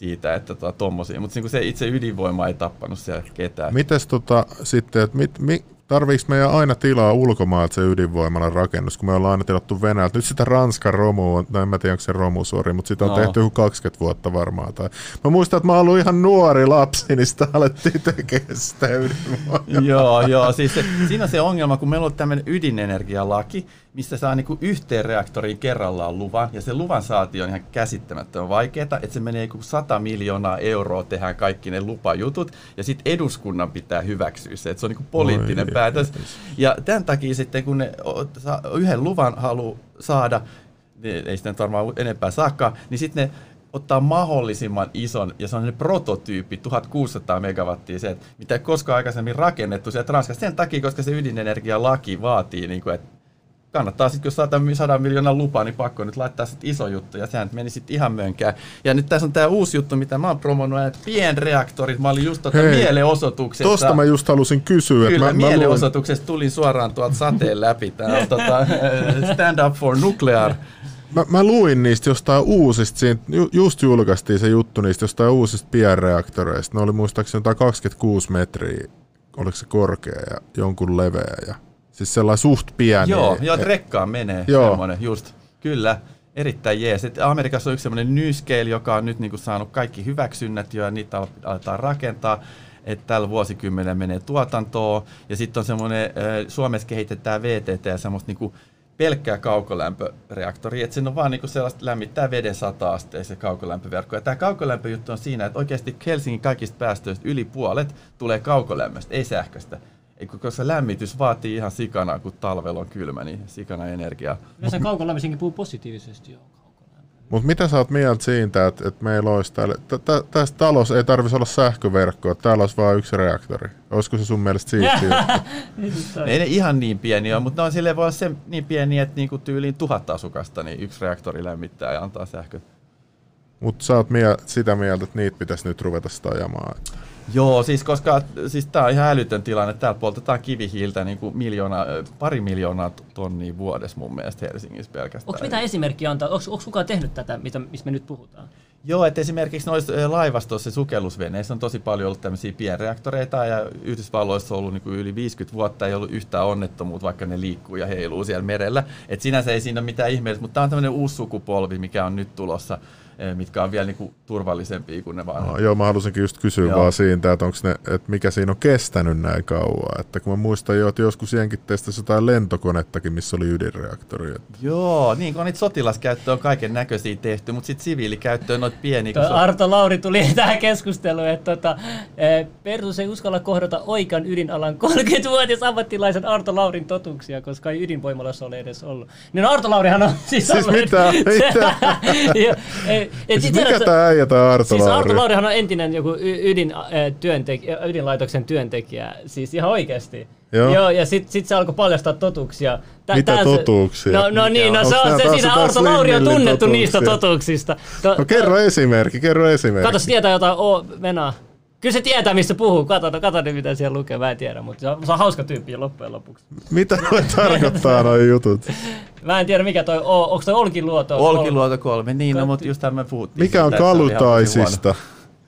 siitä, että tota, tommosia. Mutta se itse ydinvoima ei tappanut siellä ketään. Mites tota sitten, että mit, mi, tarviiko meidän aina tilaa ulkomailta se ydinvoimalan rakennus, kun me ollaan aina tilattu Venäjältä. Nyt sitä Ranskan romu on, no en mä tiedä onko se romu suori, mutta sitä on No. tehty joku 20 vuotta varmaan. Tai. Mä muistan, että mä oon ollut ihan nuori lapsi, niin sitä alettiin tekemään sitä ydinvoimaa. joo, joo. Siis se, siinä on se ongelma, kun meillä on tämmöinen ydinenergialaki, missä saa niinku yhteen reaktoriin kerrallaan luvan, ja se luvan saati on ihan käsittämättömän vaikeaa, että se menee joku 100 miljoonaa euroa tehdään kaikki ne lupajutut, ja sitten eduskunnan pitää hyväksyä se, että se on niinku poliittinen Oi, päätös. Ja tämän takia sitten, kun ne yhden luvan haluaa saada, niin ei sitä nyt varmaan enempää saakka, niin sitten ne ottaa mahdollisimman ison, ja se on ne prototyyppi, 1600 megawattia, se, että mitä ei koskaan aikaisemmin rakennettu sieltä Ranskassa, sen takia, koska se ydinenergialaki vaatii, niin kuin, että kannattaa sitten, jos saadaan 100 miljoonaa lupaa, niin pakko nyt laittaa sitten iso juttu, ja sehän meni sitten ihan mönkään. Ja nyt tässä on tämä uusi juttu, mitä mä oon promonnut, että pienreaktorit, mä olin just tota Hei, mielenosoituksessa. Tosta mä just halusin kysyä. Kyllä, että mä, mä luin, tulin suoraan tuolta sateen läpi. Tämä on tota, Stand Up for Nuclear. mä, mä luin niistä jostain uusista, siinä, ju, just julkaistiin se juttu niistä jostain uusista pienreaktoreista. Ne oli muistaakseni jotain 26 metriä, oliko se korkea ja jonkun leveä. Ja, siis sellainen suht pieni. Joo, joo, rekkaan menee Joo. semmoinen, just. Kyllä, erittäin jees. Et Amerikassa on yksi semmoinen Nyscale, joka on nyt niinku saanut kaikki hyväksynnät jo, ja niitä al- aletaan rakentaa. Että tällä vuosikymmenellä menee tuotantoon. Ja sitten on semmoinen, Suomessa kehitetään VTT ja semmoista niinku pelkkää kaukolämpöreaktoria, että sen on vaan niinku sellaista lämmittää veden sata asteisen kaukolämpöverkko. Ja tämä kaukolämpöjuttu on siinä, että oikeasti Helsingin kaikista päästöistä yli puolet tulee kaukolämmöstä, ei sähköstä. Kun- koska lämmitys vaatii ihan sikana, kun talvella on kylmä, niin sikana energiaa. Yleensä kaukolämmöisenkin puhuu positiivisesti. Joo. kaukolämpö. Mutta mitä sä oot mieltä siitä, että, että meillä olisi täällä, tä- tä- tässä talossa ei tarvitsisi olla sähköverkkoa, täällä olisi vain yksi reaktori. Olisiko se sun mielestä siistiä? Ei ne ihan niin pieniä ole, mutta ne on silleen voi olla se niin pieniä, että niinku tyyliin tuhat asukasta, niin yksi reaktori lämmittää ja antaa sähköt. Mutta sä oot mie- sitä mieltä, että niitä pitäisi nyt ruveta sitä ajamaan. Joo, siis koska siis tämä on ihan älytön tilanne. Täällä poltetaan kivihiiltä niin kuin miljoona, pari miljoonaa tonnia vuodessa mun mielestä Helsingissä pelkästään. Onko mitään esimerkkiä antaa? Onko kukaan tehnyt tätä, mitä, mistä me nyt puhutaan? Joo, että esimerkiksi noissa laivastossa ja sukellusveneissä on tosi paljon ollut tämmöisiä pienreaktoreita ja Yhdysvalloissa on ollut niin kuin yli 50 vuotta, ei ollut yhtään onnettomuutta, vaikka ne liikkuu ja heiluu siellä merellä. Et sinänsä ei siinä ole mitään ihmeellistä, mutta tämä on tämmöinen uusi sukupolvi, mikä on nyt tulossa, mitkä on vielä niin kuin turvallisempia kuin ne vanhat. No, joo, mä halusinkin just kysyä Joo. vaan siitä, että, onks ne, että mikä siinä on kestänyt näin kauan. Että kun mä muistan jo, että joskus jenkin testasi jotain lentokonettakin, missä oli ydinreaktori. Että Joo, niin kun niitä sotilaskäyttöön on kaiken näköisiä tehty, mutta sitten siviilikäyttöön noita pieniä. kun on- Arto Lauri tuli tähän keskusteluun, että tota, eh, Pertus ei uskalla kohdata oikean ydinalan 30-vuotias ammattilaisen Arto Laurin totuuksia, koska ei ydinvoimalassa ole edes ollut. Niin Arto Laurihan on siis Siis ollut- mitä? Mitä? Joo, ei- ei, siis mikä tää äijä tää Arto Siis Arto Lauri? Laurihan on entinen joku ydin, työntekijä, ydinlaitoksen työntekijä, siis ihan oikeasti. Joo. Joo ja sit, sit se alkoi paljastaa totuuksia. Tä- Mitä tää totuuksia? No, no niin, no se on se siinä Arto Lauri on tunnettu niistä totuuksia? totuuksista. To, No kerro esimerkki, kerro esimerkki. Kato, tietää jotain o, Venää. Kyllä se tietää, mistä puhuu. Kato, kato nyt, mitä siellä lukee. Mä en tiedä, mutta se on, se on hauska tyyppi loppujen lopuksi. Mitä noi tarkoittaa noi jutut? Mä en tiedä, mikä toi on. Onko toi Olkiluoto? Olkiluoto kolme, niin no, mutta just tämä me puhuttiin. Mikä on kalutaisista?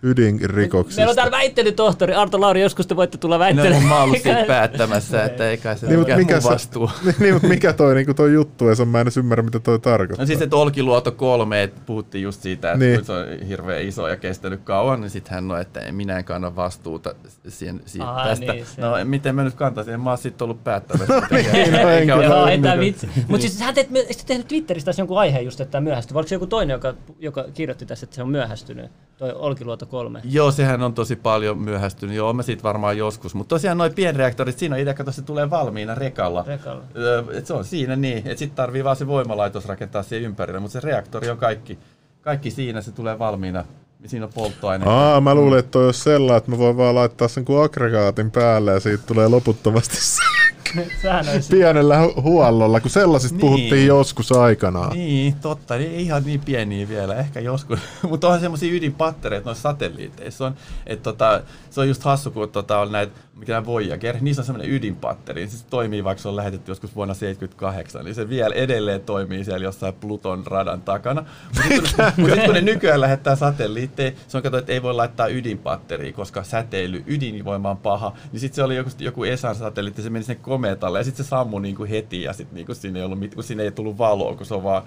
Ydinrikoksista. Meillä on täällä väittelytohtori Arto Lauri, joskus te voitte tulla No, väittelemään. mä oon ollut siitä päättämässä, että ei kai se Niin, mikä, se, vastuu. niin, mutta mikä toi, niin toi juttu, ja se on, mä en edes ymmärrä, mitä toi tarkoittaa. No siis, että Olkiluoto 3, että puhuttiin just siitä, että Niin. se on hirveän iso ja kestänyt kauan, niin sitten hän on, että en minä en kanna vastuuta siihen, siihen Aa, tästä. niin, se. no miten mä nyt kantaisin, mä oon sitten ollut päättämässä. niin, no enkä ole- mä Joo, vitsi. Mutta siis sä teet, tehnyt Twitterissä tässä jonkun aiheen just, että tämä myöhästyi? Vai oliko se joku toinen, joka, joka kirjoitti tässä, että se on myöhästynyt? Toi Olkiluoto 3. Joo, sehän on tosi paljon myöhästynyt. Joo, mä siitä varmaan joskus. Mutta tosiaan noin pienreaktorit, siinä on idea, että se tulee valmiina rekalla. Rekalla. Öö, et se on siinä niin, että sitten tarvii vaan se voimalaitos rakentaa siihen ympärille, mutta se reaktori on kaikki, kaikki siinä, se tulee valmiina. Siinä on polttoaine. Aa, mä luulin, että toi olisi sellainen, että mä voin vaan laittaa sen kuin aggregaatin päälle ja siitä tulee loputtomasti Olisi. pienellä hu- huollolla, kun sellaisista Niin. puhuttiin joskus aikanaan. Niin, totta. Niin ihan niin pieniä vielä, ehkä joskus. Mutta onhan semmoisia ydinpattereita noissa satelliiteissa. On, et tota, se on just hassu, kun tota, on näitä, mikä Voyager, niissä on semmoinen ydinpatteri. Se toimii, vaikka se on lähetetty joskus vuonna 78, niin se vielä edelleen toimii siellä jossain Pluton radan takana. Mutta sitten kun, sit, kun ne nykyään lähettää satelliitteja, se on katsottu, että ei voi laittaa ydinpatteriin, koska säteily, ydinvoima on paha. Niin sitten se oli joku, joku ESAn satelliitti, se meni sinne kometalle ja sitten se sammui niinku heti ja sitten niinku siinä ei ollut kun siinä ei tullut valoa, kun se on vaan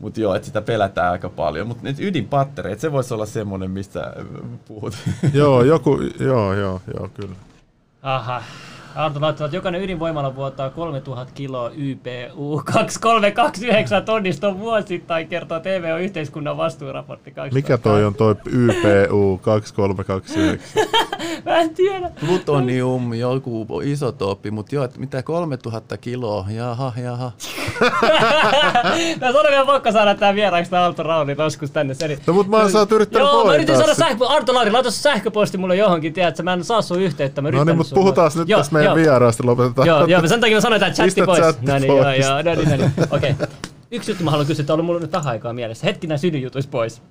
mutta joo, että sitä pelätään aika paljon. Mutta ydinpattereita, se voisi olla semmoinen, mistä äh, puhut. Joo, joku, joo, joo, joo, kyllä. Aha. Arto laittavat, että jokainen ydinvoimala vuottaa 3000 kiloa YPU 2329 tonniston vuosittain, kertoo TVO yhteiskunnan vastuuraportti 2000. Mikä toi on toi YPU 2329? Mä en tiedä. Plutonium, joku isotooppi, mutta joo, että mitä 3000 kiloa, jaha, jaha. Mä sanon vielä pakko saada tää vieraaksi tää Arto Rauli joskus tänne. Se, No mut mä oon saat yrittänyt Joo, mä yritin saada sit. sähkö... Arto Lauri, laita sähköposti mulle johonkin, tiedätkö? Mä en saa sun yhteyttä. Mä No niin, mutta puhutaan nyt Joo, tästä meidän joo. vieraasta, lopetetaan. Joo, joo, sen takia mä sanoin, että chatti pois. chatti No niin, joo, pois. joo, no niin, no niin. Okei. Yksi juttu mä haluan kysyä, että on ollut mulla nyt vähän aikaa mielessä. Hetkinen synnyjutuis pois.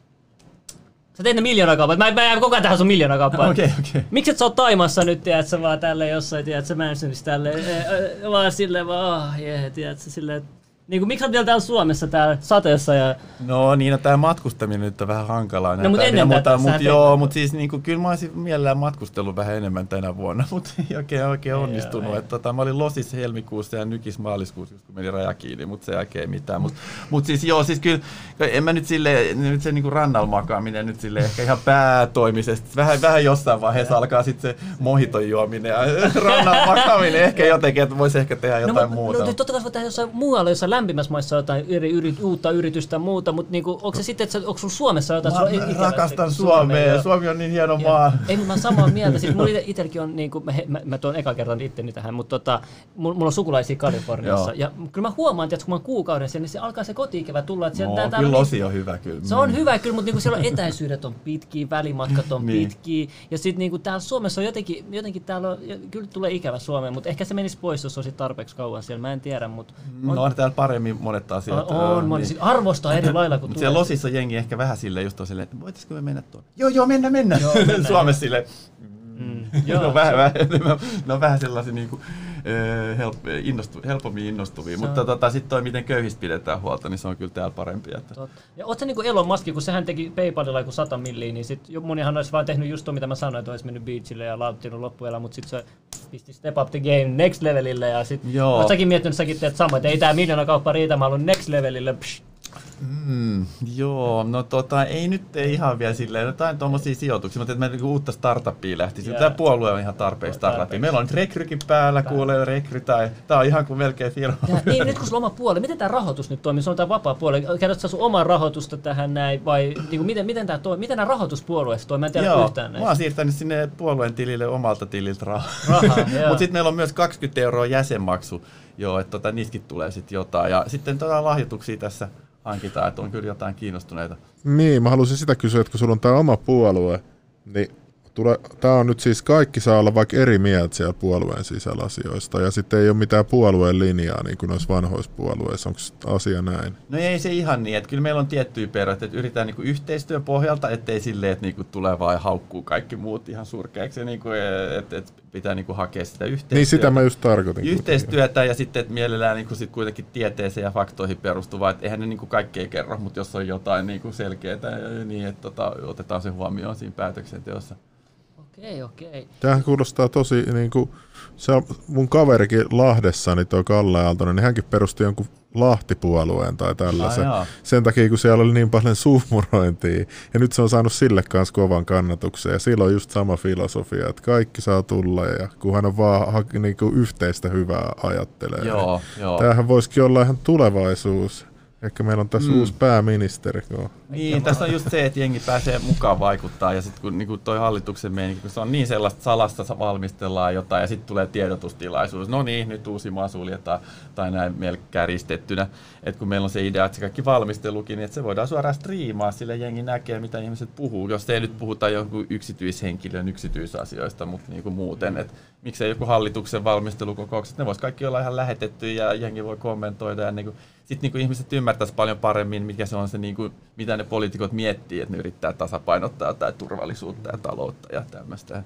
Sä teet ne miljoonakaupat. Mä, mä jään koko ajan tähän sun miljoonakauppaan. Okei, okei. Miksi et sä oot Taimassa nyt, tiedätkö, vaan tälle jossain, tiedätkö, Mansonissa tälle, e, e, vaan silleen vaan, oh, jee, tiedätkö, silleen, niin kuin, miksi vielä täällä Suomessa täällä sateessa ja No niin, no tämä matkustaminen nyt on vähän hankalaa. No, mut ennen mutta, mut, joo, mutta siis niinku, kyllä mä olisin mielellään matkustellut vähän enemmän tänä vuonna, mutta ei oikein, oikein onnistunut. ei. Et, tota, mä olin Losissa helmikuussa ja Nykis maaliskuussa, kun meni raja kiinni, mutta se ei mitään. Mutta mut siis joo, siis kyllä en mä nyt sille nyt se niinku rannalla makaaminen nyt sille ehkä ihan päätoimisesti. Vähän, vähän jossain vaiheessa alkaa sitten se mohiton juominen ja rannalla makaaminen ehkä jotenkin, että voisi ehkä tehdä jotain no, muuta. No, totta kai sä voit tehdä jossain muualla, jossain lämpimässä maissa jotain eri, yri, uutta yritystä ja muuta, mutta niinku, onko se sitten, että onko sun Suomessa jotain? Mä sulla on rakastan Suomea. joo. Suomi on niin hieno Joo. maa. Ei, mutta mä oon samaa mieltä. Siis mulla ite, itelläkin on, niin kuin, mä, mä, mä tuon eka kerran itteni tähän, mutta tota, mulla, on sukulaisia Kaliforniassa. Ja kyllä mä huomaan, että kun mä oon kuukauden siellä, niin se alkaa se kotiikävä tulla. Että siellä, No, tää- kyllä on losi on hyvä kyllä. Se on hyvä kyllä, mutta niinku siellä on etäisyydet on pitkiä, välimatkat on Niin. pitkiä. Ja sitten niinku täällä Suomessa on jotenkin, jotenkin täällä on, ja kyllä tulee ikävä Suomeen, mutta ehkä se menisi pois, jos olisi tarpeeksi kauan siellä. Mä en tiedä, mutta No on täällä paremmin monet asiat. on, on moni, niin. siis arvostaa eri lailla kuin tulee. siellä Losissa jengi ehkä vähän silleen just on silleen, että voitaisko me mennä tuonne? Joo, joo, mennä, mennä. Joo, mennään, Suomessa silleen, Mm, ne joo, on vähän, vähän, ne on vähän sellaisia niinku, ö, help, innostu, helpommin innostuvia, mutta tota, sitten toi, miten köyhistä pidetään huolta, niin se on kyllä täällä parempi. Että. Totta. Ja oot sä niinku Elon Musk, kun sehän teki Paypalilla joku 100 milliä, niin sit monihan olisi vaan tehnyt just tuo, mitä mä sanoin, että olisi mennyt beachille ja lauttinut loppuelä, mutta sitten se pisti step up the game next levelille ja sit Joo. oot säkin miettinyt, että säkin teet samoin, että ei tää miljoona kauppa riitä, mä haluan next levelille. Psh. Mm, joo, no tota, ei nyt ei ihan vielä silleen, jotain tuommoisia sijoituksia, mutta että me niinku uutta startuppia lähtisi. Jää. Tämä puolue on ihan tarpeeksi startupia. Tarpeeksi. Meillä on nyt rekrykin päällä, kuulee rekry, tai tää on ihan kuin melkein firma. Ja, niin, nyt kun sulla on oma puoli, miten tämä rahoitus nyt toimii? Se on tämä vapaa puoli. Käytätkö sä sun omaa rahoitusta tähän näin, vai niin kuin, miten, miten tämä toimii? Miten nämä rahoituspuolueessa toimii? Mä en tiedä Joo, yhtään mä näistä. oon siirtänyt sinne puolueen tilille omalta tililtä rahaa. Rahaa. Mutta sitten meillä on myös 20 euroa jäsenmaksu, joo, että tota, niistäkin tulee sitten jotain. Ja sitten tota lahjoituksia tässä hankitaan, että on kyllä jotain kiinnostuneita. Niin, mä haluaisin sitä kysyä, että kun sulla on tämä oma puolue, niin tule, tämä on nyt siis kaikki saa olla vaikka eri mieltä siellä puolueen sisällä asioista ja sitten ei ole mitään puolueen linjaa niin kuin noissa vanhoissa puolueissa. Onko asia näin? No ei se ihan niin, että kyllä meillä on tiettyjä perioita, että yritetään niin kuin yhteistyön pohjalta, ettei silleen, että niin kuin tulee vaan ja haukkuu kaikki muut ihan surkeaksi, niin kuin, että, että pitää niin kuin hakea sitä yhteistyötä. Niin sitä mä just tarkoitin. Yhteistyötä kuitenkin. ja sitten että mielellään niin kuin sit kuitenkin tieteeseen ja faktoihin perustuvaa, että eihän ne niin kuin kaikkea kerro, mutta jos on jotain niin kuin selkeää, niin että tota, otetaan se huomioon siinä päätöksenteossa. Okei, okei. Tämähän kuulostaa tosi, niin kuin, se on mun kaverikin Lahdessa, niin tuo Kalle Aaltonen, niin hänkin perusti jonkun Lahtipuolueen tai tällaisen. Ah, Sen takia, kun siellä oli niin paljon suhmurointia. Ja nyt se on saanut sille kanssa kovan kannatuksen. Ja silloin on just sama filosofia, että kaikki saa tulla ja kunhan on vaan ha- niin kuin yhteistä hyvää ajattelee. Joo, joo. Tämähän voisikin olla ihan tulevaisuus. Ehkä meillä on tässä mm. uusi pääministeri. Joo. Niin, tässä on just se, että jengi pääsee mukaan vaikuttaa ja sitten kun niin toi hallituksen meininki, kun se on niin sellaista salasta valmistellaan jotain ja sitten tulee tiedotustilaisuus, no niin, nyt uusi maa suljetaan tai näin meillä käristettynä, että kun meillä on se idea, että se kaikki valmistelukin, niin että se voidaan suoraan striimaa, sille jengi näkee, mitä ihmiset puhuu, jos ei nyt puhuta jonkun yksityishenkilön yksityisasioista, mutta niin kuin muuten, että miksei joku hallituksen valmistelukokoukset, ne vois kaikki olla ihan lähetetty ja jengi voi kommentoida ja niin kuin, sitten niin kuin ihmiset ymmärtäisi paljon paremmin, mikä se on se, niin kuin, mitä ne poliitikot miettii, että ne yrittää tasapainottaa tai turvallisuutta ja taloutta ja tämmöistä.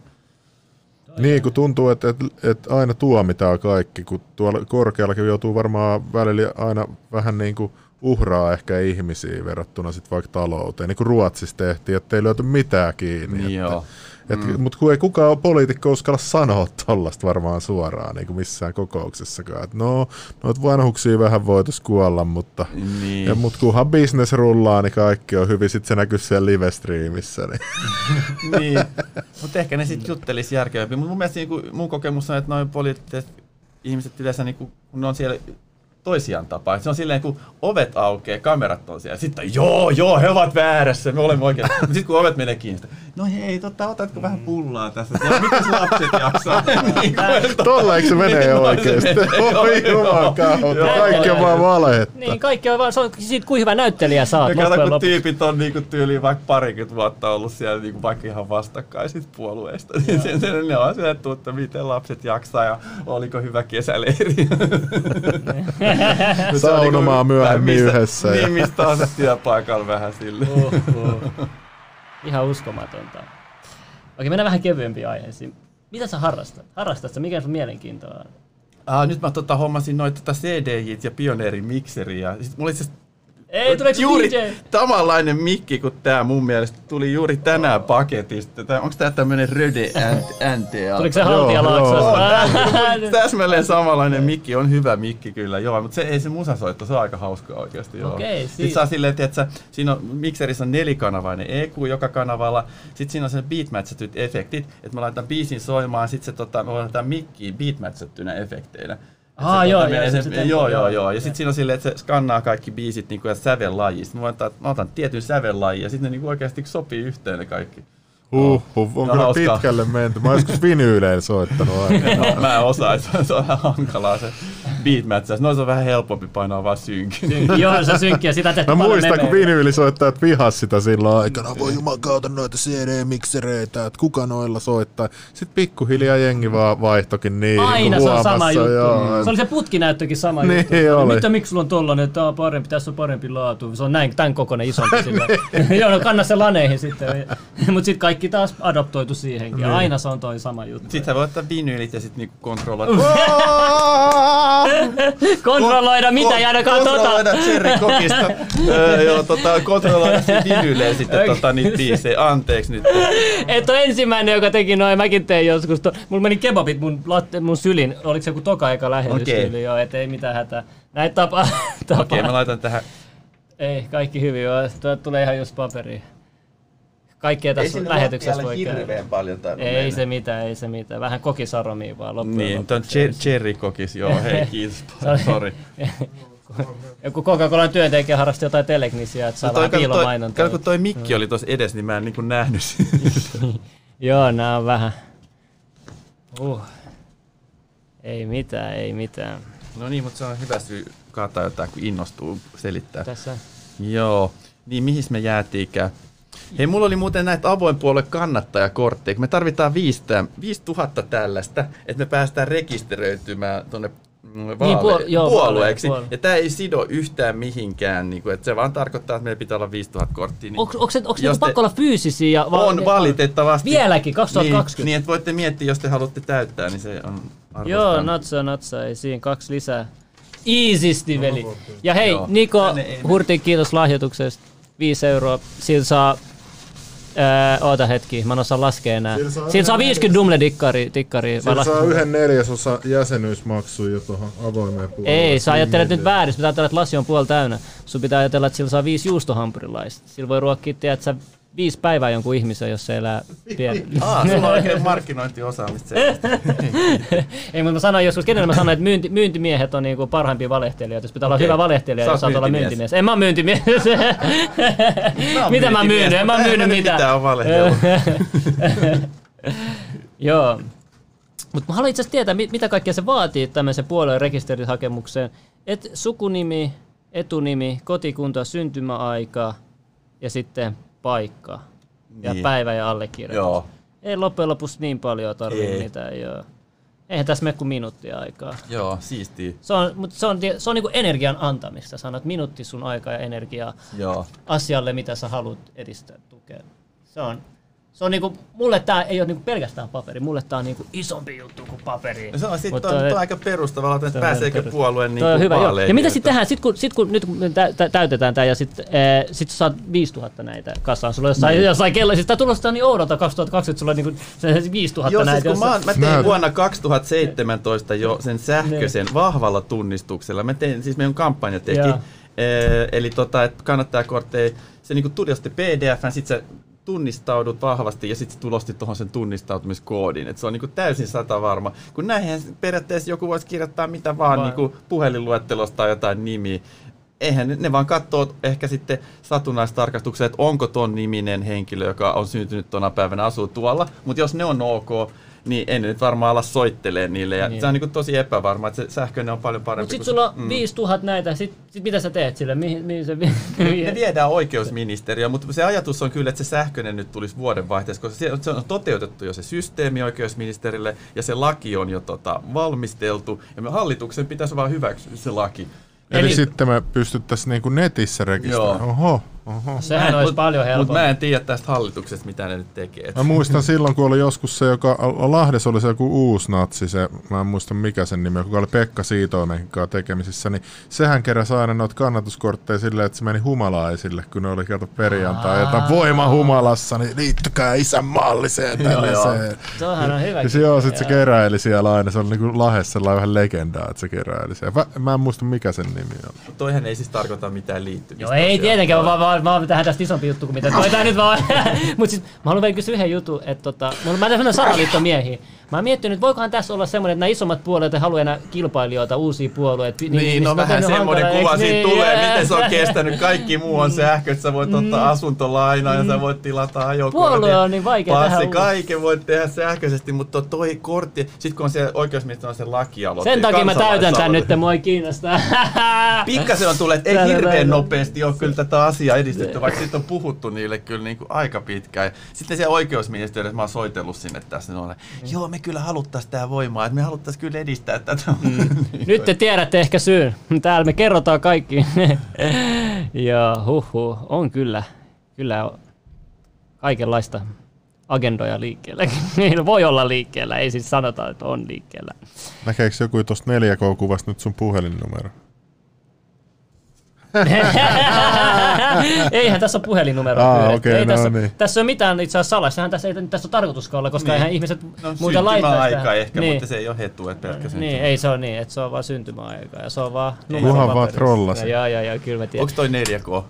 Niin, kun tuntuu, että, että, että aina tuomitaan kaikki, kun tuolla korkeallakin joutuu varmaan välillä aina vähän niin kuin uhraa ehkä ihmisiä verrattuna sitten vaikka talouteen, niin kuin Ruotsissa tehtiin, että ei löyty mitään kiinni. Joo. Että, Mm. Mutta kun ei kukaan poliitikko uskalla sanoa tollasta varmaan suoraan niin kuin missään kokouksessakaan. Et no, noita vanhuksia vähän voitaisiin kuolla, mutta niin. ja, mut kunhan business rullaa, niin kaikki on hyvin. Sitten se näkyy siellä live-streamissä. Niin. niin. Mutta ehkä ne sitten juttelisi järkevämmin. Mun mielestä niin mun kokemus on, että noin poliittiset ihmiset yleensä, niin kun ne on siellä toisiaan tapaa. Se on silleen, kun ovet aukeaa, kamerat on siellä. Sitten joo, joo, he ovat väärässä, me olemme oikein. Sitten kun ovet menee kiinni, no hei, totta, otatko vähän pullaa tässä? Ja mitäs lapset jaksaa? niin, Tolla eikö se menee niin, oikeasti? Oi juman kautta, kaikki on vaan valehetta. Niin, kaikki on vaan, se on siitä kuin hyvä näyttelijä oot. Ja kato, kun tyypit on niinku tyyliin vaikka parikymmentä vuotta ollut siellä niinku vaikka ihan vastakkaisit puolueista. Niin sen, sen, ne on siellä, että miten lapset jaksaa ja oliko hyvä kesäleiri. Saunomaan niinku, myöhemmin mistä, yhdessä. Niin, mistä on se työpaikalla vähän sille. Uh, uh. Ihan uskomatonta. Okei, mennään vähän kevyempiin aiheisiin. Mitä sä harrastat? Harrastat Mikä on mielenkiintoa? Ah, nyt mä tota, hommasin noita tota CDJit ja pioneerimikseriä. Sitten mulla itse ei, tuleeko juuri DJ? samanlainen mikki kuin tämä mun mielestä tuli juuri tänään paketista. Tää, onko tämä tämmöinen Röde NTA? Tuliko se Haltialaaksosta? Täsmälleen samanlainen mikki, on hyvä mikki kyllä, joo, mutta se ei se musasoitto, se on aika hauskaa oikeasti. Joo. Okei, siis. Sitten saa silleen, että siinä on, mikserissä on nelikanavainen EQ joka kanavalla, sitten siinä on sen beatmatchatyt efektit, että mä laitan biisin soimaan, sitten se tota, mä laitan mikkiin beatmatchattynä efekteinä. Ah, joo, joo, ja se, joo, joo, joo. Ja sitten siinä on silleen, että se skannaa kaikki biisit niin kuin, ja sävellajista. Mä, mä otan tietyn sävellajin ja sitten ne niin oikeasti sopii yhteen ne kaikki. Huh, huh, on no, kyllä hauskaa. pitkälle menty. Mä joskus vinyyleillä soittanut aina. no, mä en osaa, se on vähän hankalaa se beatmatchaus. Noissa on vähän helpompi painaa vaan synkin. Joo, se synkkiä, sitä tehty Mä muistan, kun vinyylisoittajat vihas sitä silloin aikana. Voi jumakauta noita CD-miksereitä, että kuka noilla soittaa. Sitten pikkuhiljaa jengi vaan vaihtokin niin. Aina se on sama juttu. Joo. Se oli se putkinäyttökin sama niin juttu. Oli. Mitä, miksi sulla on tollanen, että on parempi, tässä on parempi laatu. Se on näin, tämän kokoinen isompi sillä. Joo, no kanna se laneihin sitten. Mutta sitten kaikki taas adoptoitu siihenkin. Niin. Aina se on toi sama juttu. Sitten voi ottaa vinyylit ja sitten niinku kontrolloida. kontrolloida mitä, Ko- ainakaan tota. Cherry Kokista. öö, joo, tota, kontrolloida vinyyleen sitten okay. tota, niitä biisejä. Anteeksi nyt. Et ole ensimmäinen, joka teki noin. Mäkin tein joskus. To- mulla meni kebabit mun, latte, mun sylin. Oliko se joku toka eka lähetys? Okay. Joo, et ei mitään hätää. Näitä tapa. tapa. Okei, okay, mä laitan tähän. Ei, kaikki hyvin. Joo. tulee ihan just paperiin kaikkea tässä ei lähetyksessä voi käydä. paljon Ei mennä. se mitään, ei se mitään. Vähän kokisaromia vaan loppujen Niin, tuon cherry kokis, joo, hei kiitos, sorry. Joku Coca-Cola työntekijä harrasti jotain telegnisiä, että saa no vähän piilomainontaa. Kato, kun toi mikki oli tuossa edessä, niin mä en niin nähnyt Joo, nää on vähän. Uh. Ei mitään, ei mitään. No niin, mutta se on hyvä syy kaataa jotain, kun innostuu selittää. Tässä. Joo. Niin, mihin me jäätiinkään? Hei, mulla oli muuten näitä avoin puolue kannattajakortteja. Me tarvitaan 5000 tällaista, että me päästään rekisteröitymään tuonne vaale- Niin, puol- joo, puolueeksi. puolue. Ja tämä ei sido yhtään mihinkään, niin kuin, että se vaan tarkoittaa, että meillä pitää olla 5000 korttia. Niin Onko, niinku te- pakko olla fyysisiä? Ja va- on valitettavasti. Vieläkin, 2020. Niin, niin, että voitte miettiä, jos te haluatte täyttää, niin se on arvostan. Joo, natsa, natsa, ei siinä kaksi lisää. Easysti, veli. Ja hei, Joo. Niko Tänne ei- Hurti, kiitos lahjoituksesta. 5 euroa. Sillä saa... Ää, oota hetki, mä en osaa laskea enää. Sillä saa Sillä saa yhden 50 dumle dikkari. dikkari vai Sillä saa yhden neljäsosa jäsenyysmaksuja jo tuohon avoimeen puolelle. Ei, sä ajattelet nyt Niin, väärin. Pitää ajatella, että lasi on puoli täynnä. Sun pitää ajatella, että sillä saa viisi juustohampurilaista. Sillä voi ruokkia, tiedät sä, viisi päivää jonkun ihmisen, jos se elää pieni. Aa, sulla on oikein markkinointiosaamista. Ei, mutta mä sanoin joskus, kenelle mä sanoin, että myynti, myyntimiehet on niinku parhaimpia valehtelijoita. Jos pitää olla Okei. hyvä valehtelija, jos oot saat olla myyntimies. En mä myyntimies. oon Mitä mä myyn? En mä myynyt mä mitään. oo valehdellut. Joo. Mutta mä haluan itse asiassa tietää, mit- mitä kaikkea se vaatii tämmöisen puolueen rekisterihakemukseen. Et sukunimi, etunimi, kotikunta, syntymäaika ja sitten paikka. Ja Niin. päivä ja allekirjoitus. Joo. Ei loppujen lopuksi niin paljon tarvii Ei. mitään, joo. Eihän tässä mene kuin minuuttia aikaa. Joo, siistiä. Se on, mutta se on, se on niinku energian antamista. Sanot minuutti sun aikaa ja energiaa Joo. asialle, mitä sä haluat edistää, tukea. Se on, se on niinku, mulle tää ei ole niinku pelkästään paperi, mulle tää on niinku isompi juttu kuin paperi. No se on, sit Mutta on, toi- toi on aika perustavalla, että pääseekö perus- puolueen niin Toi on hyvä, joo. vaaleihin. Ja mitä sitten tehdään, sit kun, sit kun nyt kun tä, täytetään tämä ja sitten eh, sit saat 5000 näitä kasaan, sulla on jossain, Niin. jossain kello, siis tää tulostaa niin oudolta 2020, sulla on niinku se 5000 Joo, siis näitä. kun mä, mä tein Näytä. vuonna 2017 jo sen sähköisen vahvalla tunnistuksella. Mä tein, siis meidän kampanja teki. Joo. Ee, eli tota, että kannattajakortteja, se niinku tuli sitten pdf, sit sä tunnistaudut vahvasti ja sitten sä tulostit tuohon sen tunnistautumiskoodin. Et se on niinku täysin sata varma. Kun näinhän periaatteessa joku voisi kirjoittaa mitä vaan Vai- niinku puhelinluettelosta tai jotain nimiä. Eihän ne, ne vaan katsoo ehkä sitten satunnaistarkastuksia, että onko ton niminen henkilö, joka on syntynyt tuona päivänä, asuu tuolla. Mutta jos ne on ok, niin ei ne nyt varmaan ala soittelee niille. Ja Niin. se on niinku tosi epävarma, että se sähköinen on paljon parempi. Mutta sit kuin sulla on 5000 näitä, sit, sit mitä sä teet sille? Mihin, mihin se Ne viedään oikeusministeriöön, mutta se ajatus on kyllä, että se sähköinen nyt tulisi vuodenvaihteessa, koska se, se on toteutettu jo se systeemi oikeusministerille ja se laki on jo tota, valmisteltu ja me hallituksen pitäisi vaan hyväksyä se laki. Eli, Eli- sitten me pystyttäisiin niinku netissä rekisteröimään. Oho, oho. Sehän olisi paljon Mutta helpompaa. mä en tiedä tästä hallituksesta, mitä ne nyt tekee. Mä muistan silloin, kun oli joskus se, joka Lahdessa oli se joku uusi natsi, se, mä en muista mikä sen nimi, joka oli Pekka Siitoimen kanssa tekemisissä, niin sehän keräsi aina noita kannatuskortteja silleen, että se meni humalaisille, kun ne oli kato perjantai, jotain voima humalassa, niin liittykää isänmaalliseen Joo, joo. tällaiseen. Tuohan on hyvä. Ja se joo, sit se keräili siellä aina, se oli niinku Lahdessa sellainen vähän legendaa, että se keräili siellä. Mä, mä en muista mikä sen nimi on. Toihan ei siis tarkoita mitään liittymistä. Joo, ei tosiaan. tietenkään, vaan, vaan, vaan tähän tästä isompi juttu kuin mitä toi tää nyt vaan. Mut siis, mä haluan vielä kysyä yhden jutun, että tota, mulla mä tämmönen salaliittomiehiä. Mä oon miettinyt, että voikohan tässä olla semmoinen, että nämä isommat puolueet ei halua enää kilpailijoita, uusia puolueita. Niin, no mä vähän semmoinen hankala, kuva siitä niin? tulee, Jää. miten se on kestänyt. Kaikki muu on sähkö, että sä voit ottaa asuntolainaa ja sä voit tilata ajokortin. Puolue on niin vaikea passi, kaiken voit tehdä sähköisesti, mutta toi kortti, sit kun on se oikeusministeri on se lakialoite. Sen takia mä täytän tän nyt, mua ei kiinnosta. Pikkasen on tullut, että ei hirveän nopeasti ole kyllä tätä asiaa edistetty, vaikka siitä on puhuttu niille kyllä niin kuin aika pitkään. Sitten se oikeusministeriössä mä oon soitellut sinne tässä, ne on, joo me kyllä haluttais tää voimaa, että me haluttais kyllä edistää tätä. Nyt te tiedätte ehkä syyn. Täällä me kerrotaan kaikki. ja huhu, on kyllä, kyllä on kaikenlaista agendoja liikkeellä. Niillä voi olla liikkeellä, ei siis sanota, että on liikkeellä. Näkeekö joku tuosta 4K-kuvasta nyt sun puhelinnumero? Eihän tässä ole puhelinnumeroa Aa, pyydetty. okei, ei no tässä, niin. tässä on mitään itse asiassa. Sehän tässä ei tässä ole tarkoituskaan olla, koska Niin. eihän ihmiset No muuten laittaisi syntymäaika tähän. ehkä, niin. mutta se ei ole hetu, että pelkkä Niin, ei se ole niin, että se on vaan syntymäaika ja se on vaan numero Kunhan vaan trollasit. Joo, joo, joo, kyllä mä tiedän. Onko toi 4K?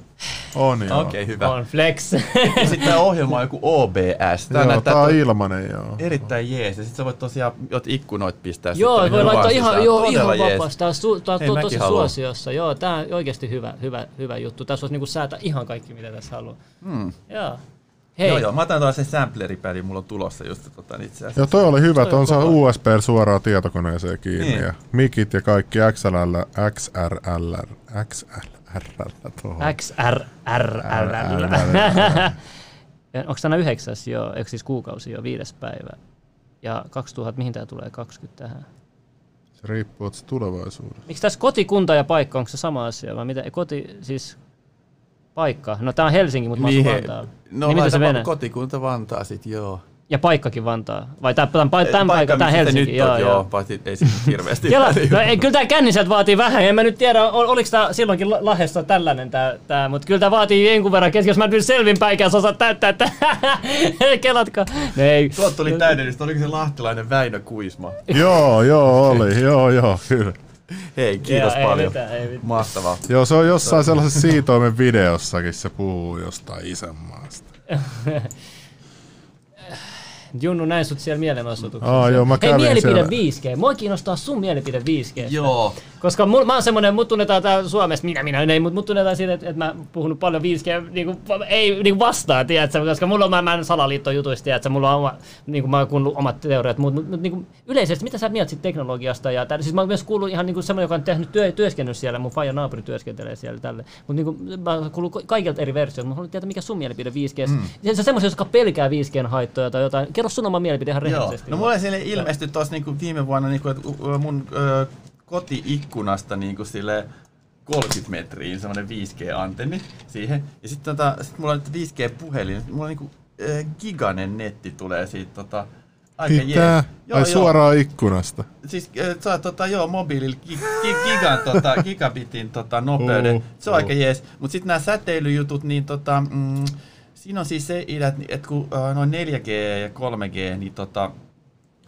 On joo. Okei, okay, hyvä. On flex. Ja sitten tämä ohjelma on joku OBS. Tää Joo, tää on ilmanen joo. erittäin jees. Ja sit sä voit tosiaan jot ikkunoit pistää. Joo, sitten voi laittaa ihan, sisään. joo, Todella ihan jees. vapaasti. Tää on, su, tää on to, tosi haluan. suosiossa. Joo, tää on oikeasti hyvä, hyvä, hyvä juttu. Tässä voisi niinku säätää ihan kaikki, mitä tässä haluaa. Hmm. Joo. Hei, Joo, joo, mä otan taas sen sampleripädin, mulla on tulossa just tota, itse asiassa. Joo, toi oli hyvä, että Toi on saa. USB suoraan tietokoneeseen kiinni Niin. ja mikit ja kaikki XLL, XRL, XLR tuohon. XR, R, R, R. onko tänä yhdeksäs jo, eikö siis kuukausi jo, viides päivä. Ja 2000, mihin tämä tulee, 20 tähän? Se riippuu että se tulevaisuudessa. Miksi tässä kotikunta ja paikka, onko se sama asia vai mitä? Koti, siis paikka. No tää on Helsinki, mutta mä asun Niin, Vantaalla. No niin mitä se menee? kotikunta Vantaa sit, joo. Ja paikkakin Vantaa. Vai tämän, tämän, tämän paikka, tämä Helsinki. Nyt joo, on, joo. joo, paitsi ei siinä hirveästi. Kela, no, ei, kyllä tämä känniset vaatii vähän, en mä nyt tiedä, ol, oliko tämä silloinkin La- Lahdessa tällainen tää, tää mutta kyllä tämä vaatii jonkun verran kesken, jos mä nyt selvinpäin osaa täyttää, että kelatkaa. No ei. Tuolta tuli täydellistä, oliko se lahtilainen Väinö Kuisma? joo, joo, oli. Joo, joo, kyllä. Hei, kiitos Joo, ei paljon. mitään, ei mitään. Mahtavaa. Joo, se on jossain sellaisessa siitoimen videossakin, se puhuu jostain isänmaasta. Junnu, näin sut siellä mielenosoituksessa. Aa, joo, mä Hei, mielipide siellä. 5G. Mua kiinnostaa sun mielipide 5G. Joo. Koska mul, mä oon semmonen, mut tunnetaan täällä Suomessa, minä minä ei, mut mut tunnetaan siitä, että, että mä puhunut paljon 5G, niinku, ei niinku vastaan, tiedätkö, koska mulla on, mä, mä en salaliittojutuista, tiedätkö, mulla on oma, niinku mä oon kuullut omat teoriat, mutta mut, mut, niinku, yleisesti, mitä sä mieltä siitä teknologiasta, ja tää, siis mä oon myös kuullut ihan niinku semmonen, joka on tehnyt työ, työskennellyt siellä, mun faija naapuri työskentelee siellä tälle, mutta niinku, mä oon kuullut ka- kaikilta eri versioilta, mutta haluan tietää, mikä sun mielipide 5G, mm. se on semmoisia, jotka pelkää 5Gn haittoja tai jotain, kerro sun oma mielipide ihan Joo. rehellisesti. No mulle sille ilmestyi tuossa niinku viime vuonna, niinku, että mun ö, kotiikkunasta niinku sille 30 metriin semmoinen 5G-antenni siihen. Ja sitten tota, sit mulla on nyt 5G-puhelin. Mulla on niinku ö, giganen netti tulee siitä tota, aika Mitä? Ai suoraan ikkunasta. Siis saa tota, joo, mobiililla gi, gi, gigan, tota, gigabitin tota, nopeuden. Oh, se on aika oh. jees. Mutta sitten nämä säteilyjutut, niin tota, mm, siinä on siis se idea, että et kun äh, noin 4G ja 3G, niin tota,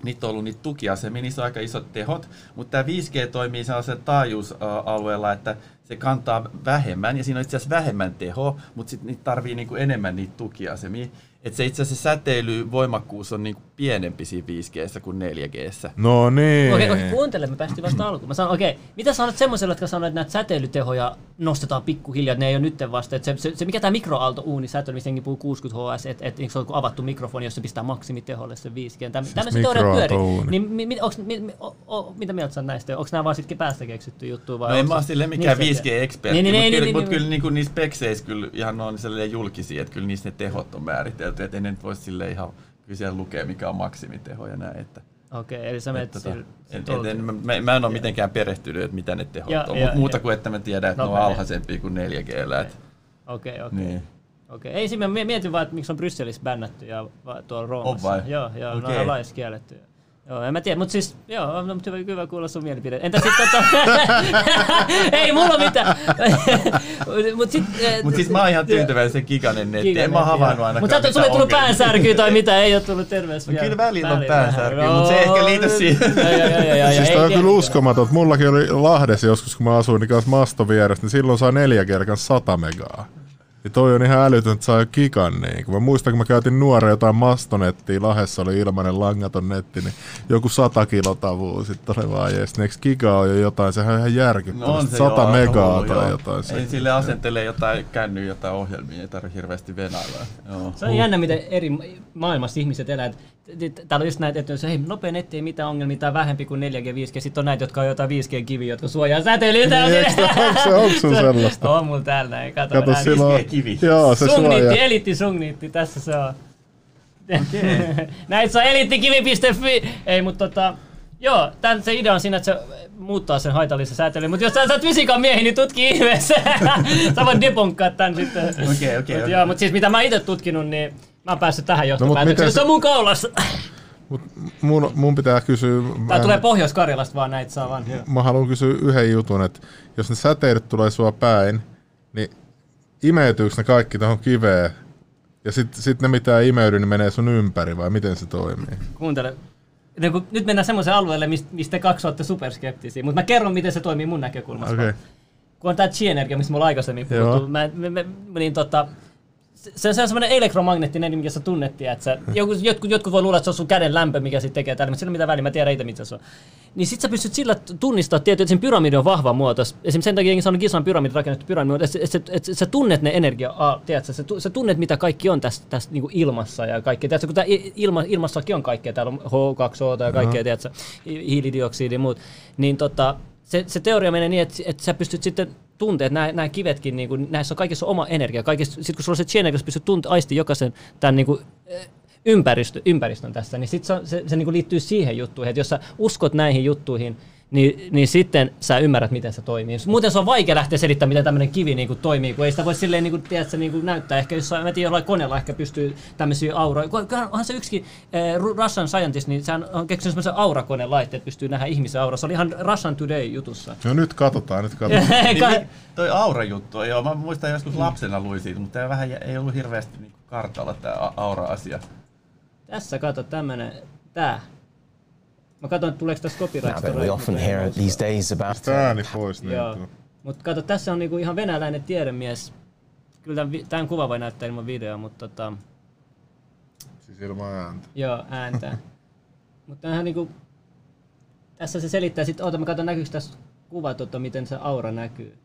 niitä on ollut niitä tukiasemia, niissä on aika isot tehot, mutta tämä 5G toimii sellaisella taajuusalueella, että se kantaa vähemmän, ja siinä on itse asiassa vähemmän tehoa, mutta sitten niitä tarvii niinku enemmän niitä tukiasemia. Että se itse asiassa säteilyvoimakkuus on niinku pienempi siinä 5G kuin 4G. No niin. Okei, okei, kuuntele, me päästiin vasta alkuun. Mä sanon, okei, mitä sanot semmoiselle, jotka sanoo, että näitä säteilytehoja nostetaan pikkuhiljaa, että ne ei ole nytten vasta. Että se, se, se, mikä tämä mikroaalto-uuni säteily, missä jengi puhuu 60 HS, että et, se on kuin avattu mikrofoni, jos se pistää maksimiteholle se 5G. Täm, tämmöiset teoriat pyörii. mikroaalto-uuni. Niin, mi, mi, onks, mi, mi, o, o, mitä mieltä sä oot näistä? Onko nämä vaan sittenkin päästä keksitty juttu? Vai No en mä ole silleen mikään Niin se- 5G-ekspertti, Niin, niin, mutta niin, kyllä, niin, mut niin, kyllä niinku niissä spekseissä kyllä ihan on julkisia, että kyllä niissä ne tehot on määritelty, että ei ne nyt voi sille ihan kyllä siellä lukee, mikä on maksimiteho ja näin. Että, Okei, eli sä menet että, tota, en, en, en, mä, mä, en ole mitenkään perehtynyt, että mitä ne tehot Ja- on, ja- mutta muuta ja- kuin että mä tiedän, että ne on alhaisempia kuin 4G. Että, Okei, okei. niin. Okei, ei siinä mietin vaan, että miksi on Brysselissä bännätty ja tuolla Roomassa. vai? Joo, joo, okay. Okei. ne on lais kielletty. Joo, en mä tiedä, mutta siis, joo, no, mutta hyvä, hyvä kuulla sun mielipide. Entä sitten tota, ei mulla mitään. mut sit, eh, Mutta siis mä oon ihan tyytyväinen sen giganen netti. En mä havainnut ainakaan Mutta sulle ei tullut päänsärkyä tai mitä, ei ole tullut terveys No kyllä välillä on päänsärkyä, mut se ei ehkä liity siihen. Siis toi on kyllä uskomaton. Mullakin oli Lahdessa joskus, kun mä asuin niin kanssa masto vieressä, niin silloin saa neljä kerran 100 megaa. Ja toi on ihan älytön, että saa gigan niin. Kun mä muistan, kun mä käytin nuoren jotain mastonettia, Lahdessa oli ilmainen langaton netti, niin joku 100 kilotavua sitten oli vaan jees. Eikö giga on jo jotain, sehän on ihan järkyttävää. No on se 100 joo, megaa hullu, tai joo. jotain. Ei sille asentelee jotain kännyä, jotain ohjelmia, ei tarvitse hirveästi venäillä. Joo. Se on jännä, miten eri ma- maailmassa ihmiset elää. Täällä on just näitä, että jos hei, nopea netti ei mitään ongelmia, tai vähempi kuin 4G, 5G. Sitten on näitä, jotka on jotain 5G-kiviä, jotka suojaa säteilyltä. Niin, eikö se- onko se- onko sun sellaista? On mulla täällä näin. Kato, Kato, näin. On, 5G-kivi. joo, se Sungniitti, suojaa. elitti sungniitti, tässä se on. Näitä saa elittikivi.fi. Ei, mutta tota, joo, tän, se idea on siinä, että se muuttaa sen haitallisen säätelyn. Mutta jos sä sä oot fysiikan miehi, niin tutki ihmeessä. sä voit debunkkaa tän sitten. Okei, okei, Mut okei. Joo, mutta siis mitä mä itse tutkinut, niin mä oon päässyt tähän johtopäätökseen. miten se se- on mun kaulassa. Mut mun, mun pitää kysyä... mä Tää en- tulee Pohjois-Karjalasta vaan näitä saa vaan. mä haluan kysyä yhden jutun, että jos ne säteilyt tulee sua päin, niin imeytyykö ne kaikki tuohon kiveen? Ja sitten sit ne mitä ei imeydy, niin menee sun ympäri vai miten se toimii? Kuuntele. Niin kun nyt mennään semmoiselle alueelle, mistä, kaksi olette superskeptisiä. Mutta mä kerron, miten se toimii mun näkökulmasta. Okay. Kun on tää chi-energia, mistä me ollaan aikaisemmin puhuttu. Mä, me, me, niin tota, se, se on semmoinen elektromagneettinen, mikä sä tunnet, että sä, joku, jotkut, jotkut voi luulla, että se on sun käden lämpö, mikä sit tekee täällä, mutta sillä mitään väliä, mä tiedän itse, mitä se on. Niin sit sä pystyt sillä tunnistamaan tietysti, että siinä pyramidi on vahva muoto. Esimerkiksi sen takia jengi sanoo Gizan pyramidi rakennettu pyramidi, että, että, että, että, sä tunnet ne energia, tiedätkö, sä, sä tunnet mitä kaikki on tässä, tässä niin ilmassa ja kaikkea. Tiedätkö, kun tää ilma, ilmassakin on kaikkea, täällä on H2O ja kaikkea, tiedätkö, hi- hiilidioksidi ja muut. Niin tota, se, se teoria menee niin, että, että sä pystyt sitten tuntea, että nämä, nämä kivetkin, niin kuin, näissä on kaikissa oma energia. Sitten kun sulla on se chain, jos pystyt tuntea aisti jokaisen tämän niin kuin, ympäristö, ympäristön tässä, niin sit se, se, se niin kuin liittyy siihen juttuihin, että jos sä uskot näihin juttuihin, niin, niin sitten sä ymmärrät, miten se toimii. Muuten se on vaikea lähteä selittämään, miten tämmöinen kivi niin kuin, toimii, kun ei sitä voi silleen niin kuin, tiedätkö, niin kuin, näyttää. Ehkä jos mä tiedän, jollain koneella ehkä pystyy tämmöisiä auroja. Onhan se yksikin eh, Russian Scientist, niin sehän on keksinyt semmoisen aurakone laitteet, pystyy nähdä ihmisen aura. Se oli ihan Russian Today jutussa. No nyt katsotaan, nyt katsotaan. niin, toi aura-juttu, joo, mä muistan joskus lapsena luin siitä, mutta vähän ei ollut hirveästi niin kartalla tämä aura-asia. Tässä kato tämmönen, tää. Mä katson, että tuleeko tässä copyright. we often hear these days about... ääni pois. Niin Joo. Kato, tässä on niinku ihan venäläinen tiedemies. Kyllä tämän, tämän kuva voi näyttää ilman videoa, mutta tota... Siis ilman ääntä. Joo, ääntä. mutta ihan niinku... Tässä se selittää sitten, oota mä katson näkyykö tässä kuva, tota, miten se aura näkyy.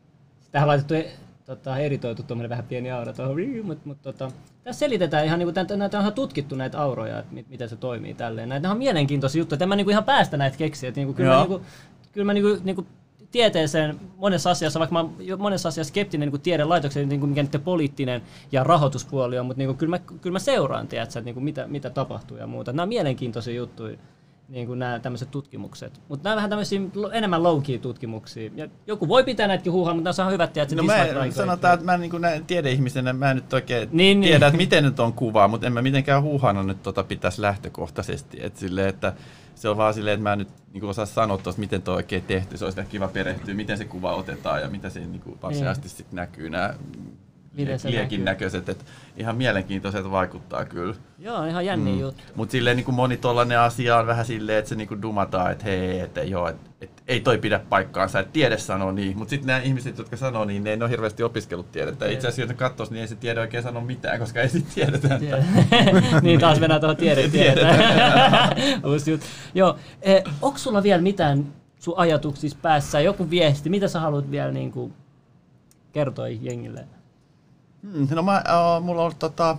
Tähän on laitettu e- tota, eritoitu tuommoinen vähän pieni aura tuohon, mutta mut, tota, tässä selitetään ihan, niin kuin, näitä on ihan tutkittu näitä auroja, että miten se toimii tälleen. Näitä on mielenkiintoisia juttuja, että en mä niin ihan päästä näitä keksiä. Että, niin kuin, kyllä, mä, niin kuin, kyllä mä niin kuin, niin kuin, tieteeseen monessa asiassa, vaikka mä oon monessa asiassa skeptinen niin tiedelaitoksen, niin kuin mikä niiden poliittinen ja rahoituspuoli on, mutta niin kuin, kyllä, mä, kyllä mä seuraan, tiedätkö, että niin kuin mitä, mitä tapahtuu ja muuta. Nämä on mielenkiintoisia juttuja niin kuin nämä tämmöiset tutkimukset. Mutta nämä on vähän tämmöisiä enemmän low tutkimuksia. Ja joku voi pitää näitäkin huuhaa, mutta nämä on hyvät, että no mä sanotaan, että mä niin kuin tiedeihmisenä mä en nyt oikein niin, tiedä, niin. että miten nyt on kuvaa, mutta en mä mitenkään huuhana nyt tota pitäisi lähtökohtaisesti. Että silleen, että se on vaan silleen, että mä en nyt niin kuin osaa sanoa tuosta, miten tuo oikein tehty. Se olisi kiva perehtyä, miten se kuva otetaan ja mitä se niin kuin varsinaisesti niin. sitten näkyy. Nämä liekin näköiset, että ihan mielenkiintoiset vaikuttaa kyllä. Joo, ihan jänni mm. juttu. Mutta silleen niin kuin moni tollainen asia on vähän silleen, että se niin kuin dumataan, että hei, että joo, että, että ei toi pidä paikkaansa, että tiede sanoo niin. Mutta sitten nämä ihmiset, jotka sanoo niin, ne ei ole hirveästi opiskellut tiedettä. Itse asiassa, jos katsoisi, niin ei se tiede oikein sano mitään, koska ei sitten tiedetä. Että... niin taas mennään tuohon tiede Joo, eh, onko sulla vielä mitään sun ajatuksissa päässä, joku viesti, mitä sä haluat vielä niin kuin, kertoa jengille? Hmm, no mä, uh, mulla on tota,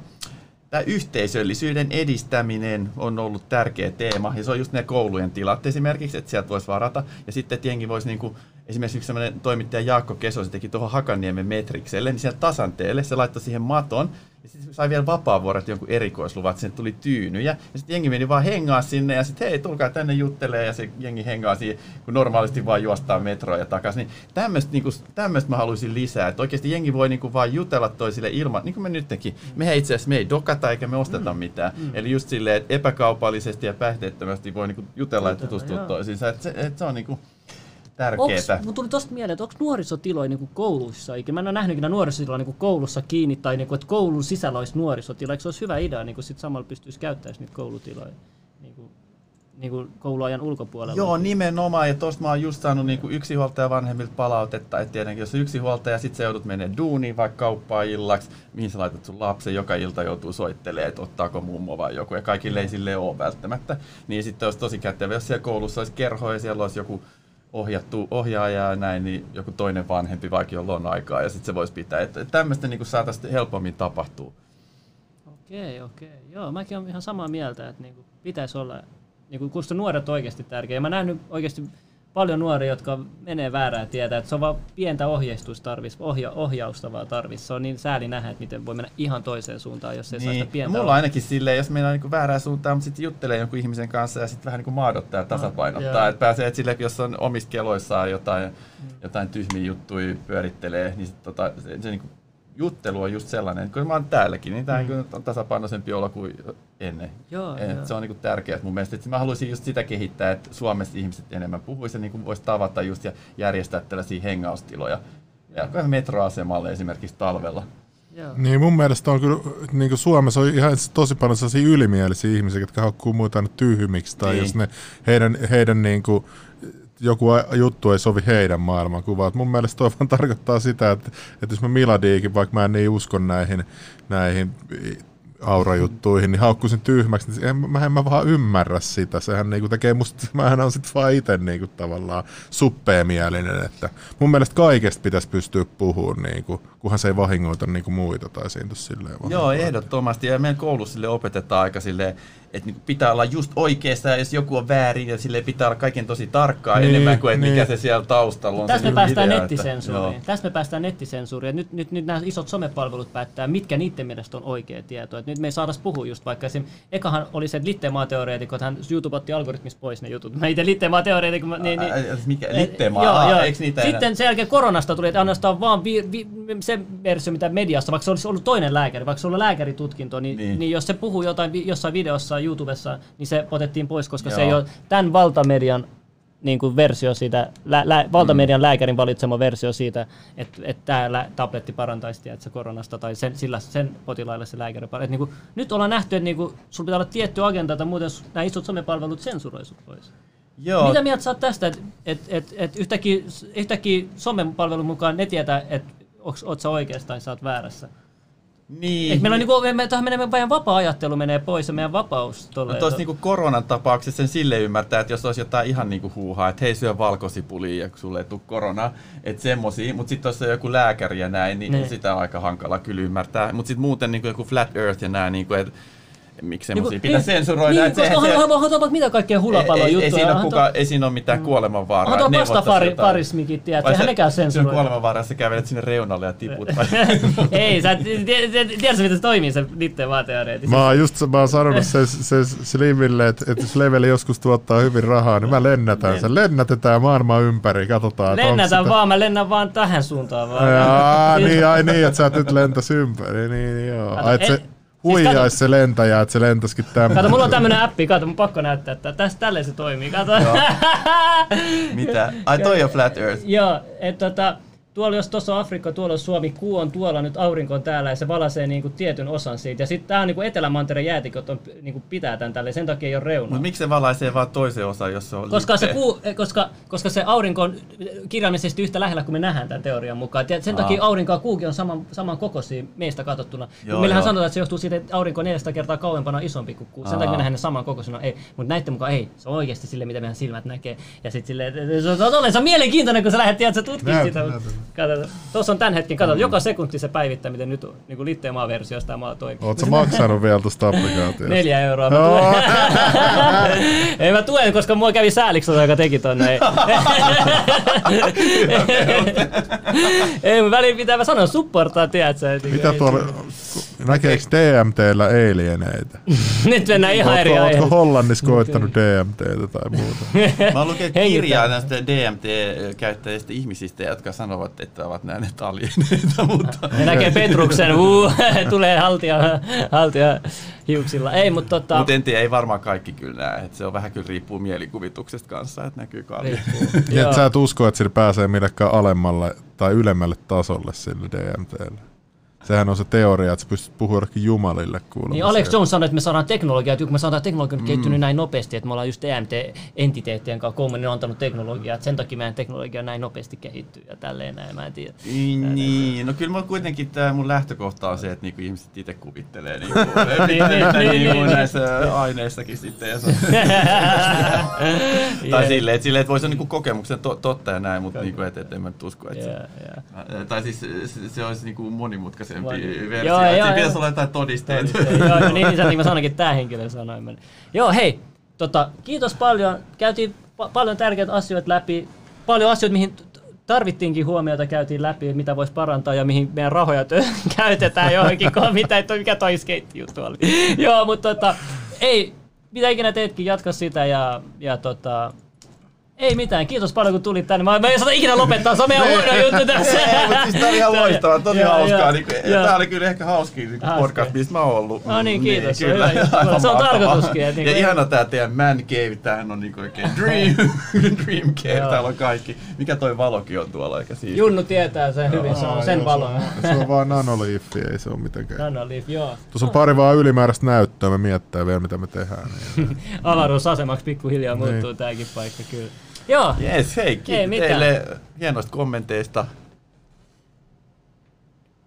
tämä yhteisöllisyyden edistäminen on ollut tärkeä teema, ja se on just ne koulujen tilat esimerkiksi, että sieltä voisi varata, ja sitten jengi voisi niinku, esimerkiksi yksi toimittaja Jaakko Keso, se teki tuohon Hakaniemen metrikselle, niin sieltä tasanteelle se laittoi siihen maton, ja sitten sai vielä vapaavuoret jonkun erikoisluvat, että tuli tyynyjä. Ja sitten jengi meni vaan hengaa sinne ja sitten hei, tulkaa tänne juttelee ja se jengi hengaa siihen, kun normaalisti vaan juostaa metroa ja takaisin. Niin tämmöistä niinku, mä haluaisin lisää, että oikeasti jengi voi niinku vaan jutella toisille ilman, niin kuin me nytkin. Me itse asiassa me ei dokata eikä me osteta mm. mitään. Mm. Eli just silleen, että epäkaupallisesti ja päihteettömästi voi niinku jutella ja tutustua toisiinsa. Että se, et se on niinku, tärkeää. Mun tuli tosta mieleen, että onko nuorisotiloja niin kouluissa ikinä? Mä en ole nähnyt ikinä nuorisotiloja niin koulussa kiinni tai niin kuin, että koulun sisällä olisi nuorisotiloja. Eikö se olisi hyvä idea, niin kuin sit samalla pystyisi käyttämään niitä koulutiloja? Niin kuin, niin kuin kouluajan ulkopuolella. Joo, nimenomaan. Ja tuosta mä oon just saanut niin kuin yksinhuoltaja vanhemmilta palautetta, että tietenkin jos yksinhuoltaja, sit sä joudut menemään duuniin vaikka kauppaan illaksi, mihin sä laitat sun lapsen, joka ilta joutuu soittelemaan, että ottaako mummo vai joku, ja kaikille ei sille ole välttämättä. Niin sitten olisi tosi kätevä, jos siellä koulussa olisi kerho ja siellä olisi joku ohjattu ohjaaja ja näin, niin joku toinen vanhempi vaikka jolla on aikaa ja sitten se voisi pitää. Että tämmöistä niin saataisiin helpommin tapahtuu. Okei, okei. Joo, mäkin olen ihan samaa mieltä, että niin kuin pitäisi olla, niin kuin, kun nuoret oikeasti tärkeä. Mä nähnyt oikeasti paljon nuoria, jotka menee väärää tietä, että se on vaan pientä ohjeistusta tarvis, ohja, ohjausta vaan tarvis. Se on niin sääli nähdä, että miten voi mennä ihan toiseen suuntaan, jos ei niin. saa sitä pientä Mulla ohjausta. ainakin silleen, jos mennään niin väärään suuntaan, mutta sitten juttelee jonkun ihmisen kanssa ja sitten vähän niin maadottaa ja ah, tasapainottaa. No, että pääsee, että sille, jos on omista keloissaan jotain, mm. jotain tyhmiä juttuja pyörittelee, niin sit tota, se, se niin kuin juttelu on just sellainen, että kun mä oon täälläkin, niin tämä mm. on tasapainoisempi olo kuin ennen. Joo, et joo. Se on niin tärkeää mun mielestä. Että mä haluaisin just sitä kehittää, että Suomessa ihmiset enemmän puhuisi ja niin voisi tavata just ja järjestää tällaisia hengaustiloja. Ja metroasemalle esimerkiksi talvella. Joo. Niin mun mielestä on kyllä, niin kuin Suomessa on ihan tosi paljon sellaisia ylimielisiä ihmisiä, jotka haukkuu muita tyhmiksi, tai niin. jos ne, heidän, heidän niin kuin, joku juttu ei sovi heidän maailmankuvaan. Mun mielestä toi vaan tarkoittaa sitä, että, että jos mä Miladiikin, vaikka mä en niin uskon näihin, näihin aurajuttuihin, niin haukkusin tyhmäksi, niin en, mä en mä vaan ymmärrä sitä. Sehän niinku tekee musta, mähän on sit vaan itse niinku tavallaan suppeemielinen, että mun mielestä kaikesta pitäisi pystyä puhumaan, niinku, kunhan se ei vahingoita niinku muita tai siinä silleen. Joo, ehdottomasti. Ja meidän koulussa sille opetetaan aika silleen, että niinku pitää olla just oikeassa, ja jos joku on väärin, ja sille pitää olla kaiken tosi tarkkaa Niin, enemmän kuin, että niin. mikä se siellä taustalla on. Tästä me päästään idea, että- nettisensuuriin. joo. Tästä me päästään nettisensuuriin. Nyt, nyt, nyt nämä isot somepalvelut päättää, mitkä niiden mielestä on oikea tieto. Et nyt me ei saada puhua just vaikka esim. Ekahan oli se, että Littemaa-teoreetikot, hän YouTube otti algoritmista pois ne jutut. Mä itse Littemaa-teoreetikko, niin, niin, mikä- Littemaa? joo, joo. eiks niitä enää- Sitten sen jälkeen koronasta tuli, että ainoastaan vaan vi, vi, se versio, mitä mediassa, vaikka se olisi ollut toinen lääkäri, vaikka se oli lääkäritutkinto, niin, Niin. niin. jos se puhuu jotain jossain videossa YouTubessa, niin se otettiin pois, koska se Joo. ei ole tämän valtamedian niin kuin versio siitä, lä, lä, valtamedian lääkärin valitsema versio siitä, että, että tämä tabletti parantaisi tiedät, se koronasta tai sen, sillä, sen potilaille se lääkäri parantaisi. Niin kuin, nyt ollaan nähty, että niin kuin, sulla pitää olla tietty agenda, tai muuten nämä isot somepalvelut sensuroi sut pois. Joo, Mitä mieltä sä oot tästä, että et, et, et yhtäkkiä, yhtäkkiä somen palvelun mukaan ne tietää, että oot sä oikeassa tai sä oot väärässä? Niin. Et meillä on niinku, me, tähän menee, meidän vapaa-ajattelu menee pois ja meidän vapaus No tolleen. tuossa niinku koronan tapauksessa sen sille ymmärtää, että jos olisi jotain ihan niinku huuhaa, että hei syö valkosipulia ja sulle ei tule korona, että semmosia, mutta sitten tuossa on joku lääkäri ja näin, niin, Niin. sitä on aika hankala kyllä ymmärtää. Mutta sitten muuten niinku joku flat earth ja näin, niinku, että miksi Niinku- pitää sensuroida. Niin, että koska se- onhan, onhan, onhan mitä kaikkea hulapallon ei, ei, ei, juttuja. siinä ole kuka, ei siinä ole mitään kuolemanvaaraa. Onhan tuo pastafarismikin, tiedät, Vai eihän se- nekään Se on sensuroida. kuolemanvaara, että sä kävelet sinne reunalle ja tiput. ei, sä et- tie- tie- tiedätkö miten se toimii se niiden vaateoreettisesti? Mä oon just mä oon sanonut se, se Slimille, että, että jos leveli joskus tuottaa hyvin rahaa, niin mä lennätän sen. Lennätetään maailmaa ympäri, katsotaan. Lennätän sitä- vaan, mä lennän vaan tähän suuntaan vaan. Jaa, niin, ai niin, että sä et nyt lentäis ympäri. Niin, niin joo. Ai, se huijaisi se lentäjä, että se lentäisikin tämän. Kato, mulla on tämmönen appi, kato, mun pakko näyttää, että tästä tälleen se toimii, kato. Mitä? Ai toi on flat earth. Joo, että tota, tuolla jos tuossa on Afrikka, tuolla on Suomi, kuu on tuolla, nyt aurinko on täällä ja se valaisee niinku tietyn osan siitä. Ja sitten tää on niinku Etelämantereen jäätikot on, niinku pitää tän tälle, sen takia ei ole reunaa. Mutta miksi se valaisee vaan toisen osan, jos se on Koska se, lipeä? kuu, eh, koska, koska se aurinko on kirjaimellisesti yhtä lähellä kuin me nähdään tämän teorian mukaan. Ja sen Aa. takia aurinko ja kuukin on saman, saman kokoisia meistä katsottuna. Joo, Meillähän joo. sanotaan, että se johtuu siitä, että aurinko on 400 kertaa kauempana isompi kuin kuu. Sen Aa. takia me nähdään ne saman kokoisena. Ei, mutta näiden mukaan ei. Se on oikeasti sille, mitä meidän silmät näkee. Ja sitten silleen, se on, se on, se on mielenkiintoinen, kun sä lähdet tiedät, sä tutkit Näytä, sitä. näytä. Tuossa on tämän hetken, kato, joka sekunti se päivittää, miten nyt niin Litteen maa-versiosta tämä maa toimii. Sä maksanut vielä tuosta applikaatiosta? Neljä euroa. Mä tuen. Ei mä tuen, koska mua kävi sääliksi joka teki tonne. Ei, väliin pitää mä sanoa, supportaa, tiedätkö? Mitä tuolla, näkeekö DMTllä alieneitä? Nyt mennään ihan eri Ootko, ootko aiheeseen. Hollannissa koittanut DMTtä tai muuta? Mä oon lukenut Hengittää. kirjaa näistä DMT-käyttäjistä ihmisistä, jotka sanovat, että ovat nähneet alieneita, mutta... Ne näkee Petruksen, uu, tulee haltia, haltia hiuksilla. Ei, mutta tota... Mutta en tiedä, ei varmaan kaikki kyllä näe. että se on vähän kyllä riippuu mielikuvituksesta kanssa, että näkyy Joo. että sä et usko, että sillä pääsee millekään alemmalle tai ylemmälle tasolle sille DMTlle. Sehän on se teoria, että sä pystyt puhumaan jollekin jumalille kuulemma. Niin Alex. Jones sanoi, että me saadaan teknologiaa, että kun me saadaan teknologia mm. kehittynyt näin nopeasti, että me ollaan just DMT-entiteettien kanssa, Coleman on antanut teknologiaa, että sen takia meidän teknologia näin nopeasti kehittyy ja tälleen näin, mä en tiedä. Niin, no kyllä mä kuitenkin tämä mun lähtökohta on se, että niinku ihmiset itse kuvittelee niinku, Niin, niin, niin, niinku niin, näissä aineistakin sitten. Ja tai silleen, että, silleen, että voisi olla niinku kokemuksen to, totta ja näin, mutta niinku, et, et en mä nyt usko, että se, tai siis se, se olisi niinku monimutkaisempi Moni- versio. Joo, joo, siinä pitäisi joo. olla jotain todisteet. Joo, niin, niin, niin mä sanoinkin, että tämä henkilö sanoi mennä. Joo, hei, tota, kiitos paljon. Käytiin pa- paljon tärkeitä asioita läpi. Paljon asioita, mihin tarvittiinkin huomiota, käytiin läpi, mitä voisi parantaa ja mihin meidän rahoja tö- käytetään johonkin, kun mitä, toi, mikä toi skate-juttu oli. Joo, mutta tota, ei, mitä ikinä teetkin, jatka sitä ja, ja tota, ei mitään, kiitos paljon kun tulit tänne. Mä, mä en saa ikinä lopettaa, se on meidän huono juttu tässä. Ei, mutta siis tää oli ihan loistavaa, tosi hauskaa. Niin, tää oli kyllä ehkä hauskin niin podcast, missä mä oon ollut. No niin, kiitos. Se on kyllä. hyvä Se on tarkoituskin, että niinku- Ja ihana tää teidän man cave, tämähän on niinku oikein dream, dream cave, täällä on kaikki. Mikä toi valokin on tuolla, eikä siis. Junnu tietää sen hyvin, se on sen valo. Se on vaan nanoliiffi, ei se ole mitenkään. Nanoliif, joo. Tuossa on pari vaan ylimääräistä näyttöä, me miettää vielä mitä me tehdään. Niin. Avaruusasemaksi pikkuhiljaa muuttuu Niin. tääkin paikka kyllä. Joo, Yes, hei, Ei kiitos teille hienoista kommenteista.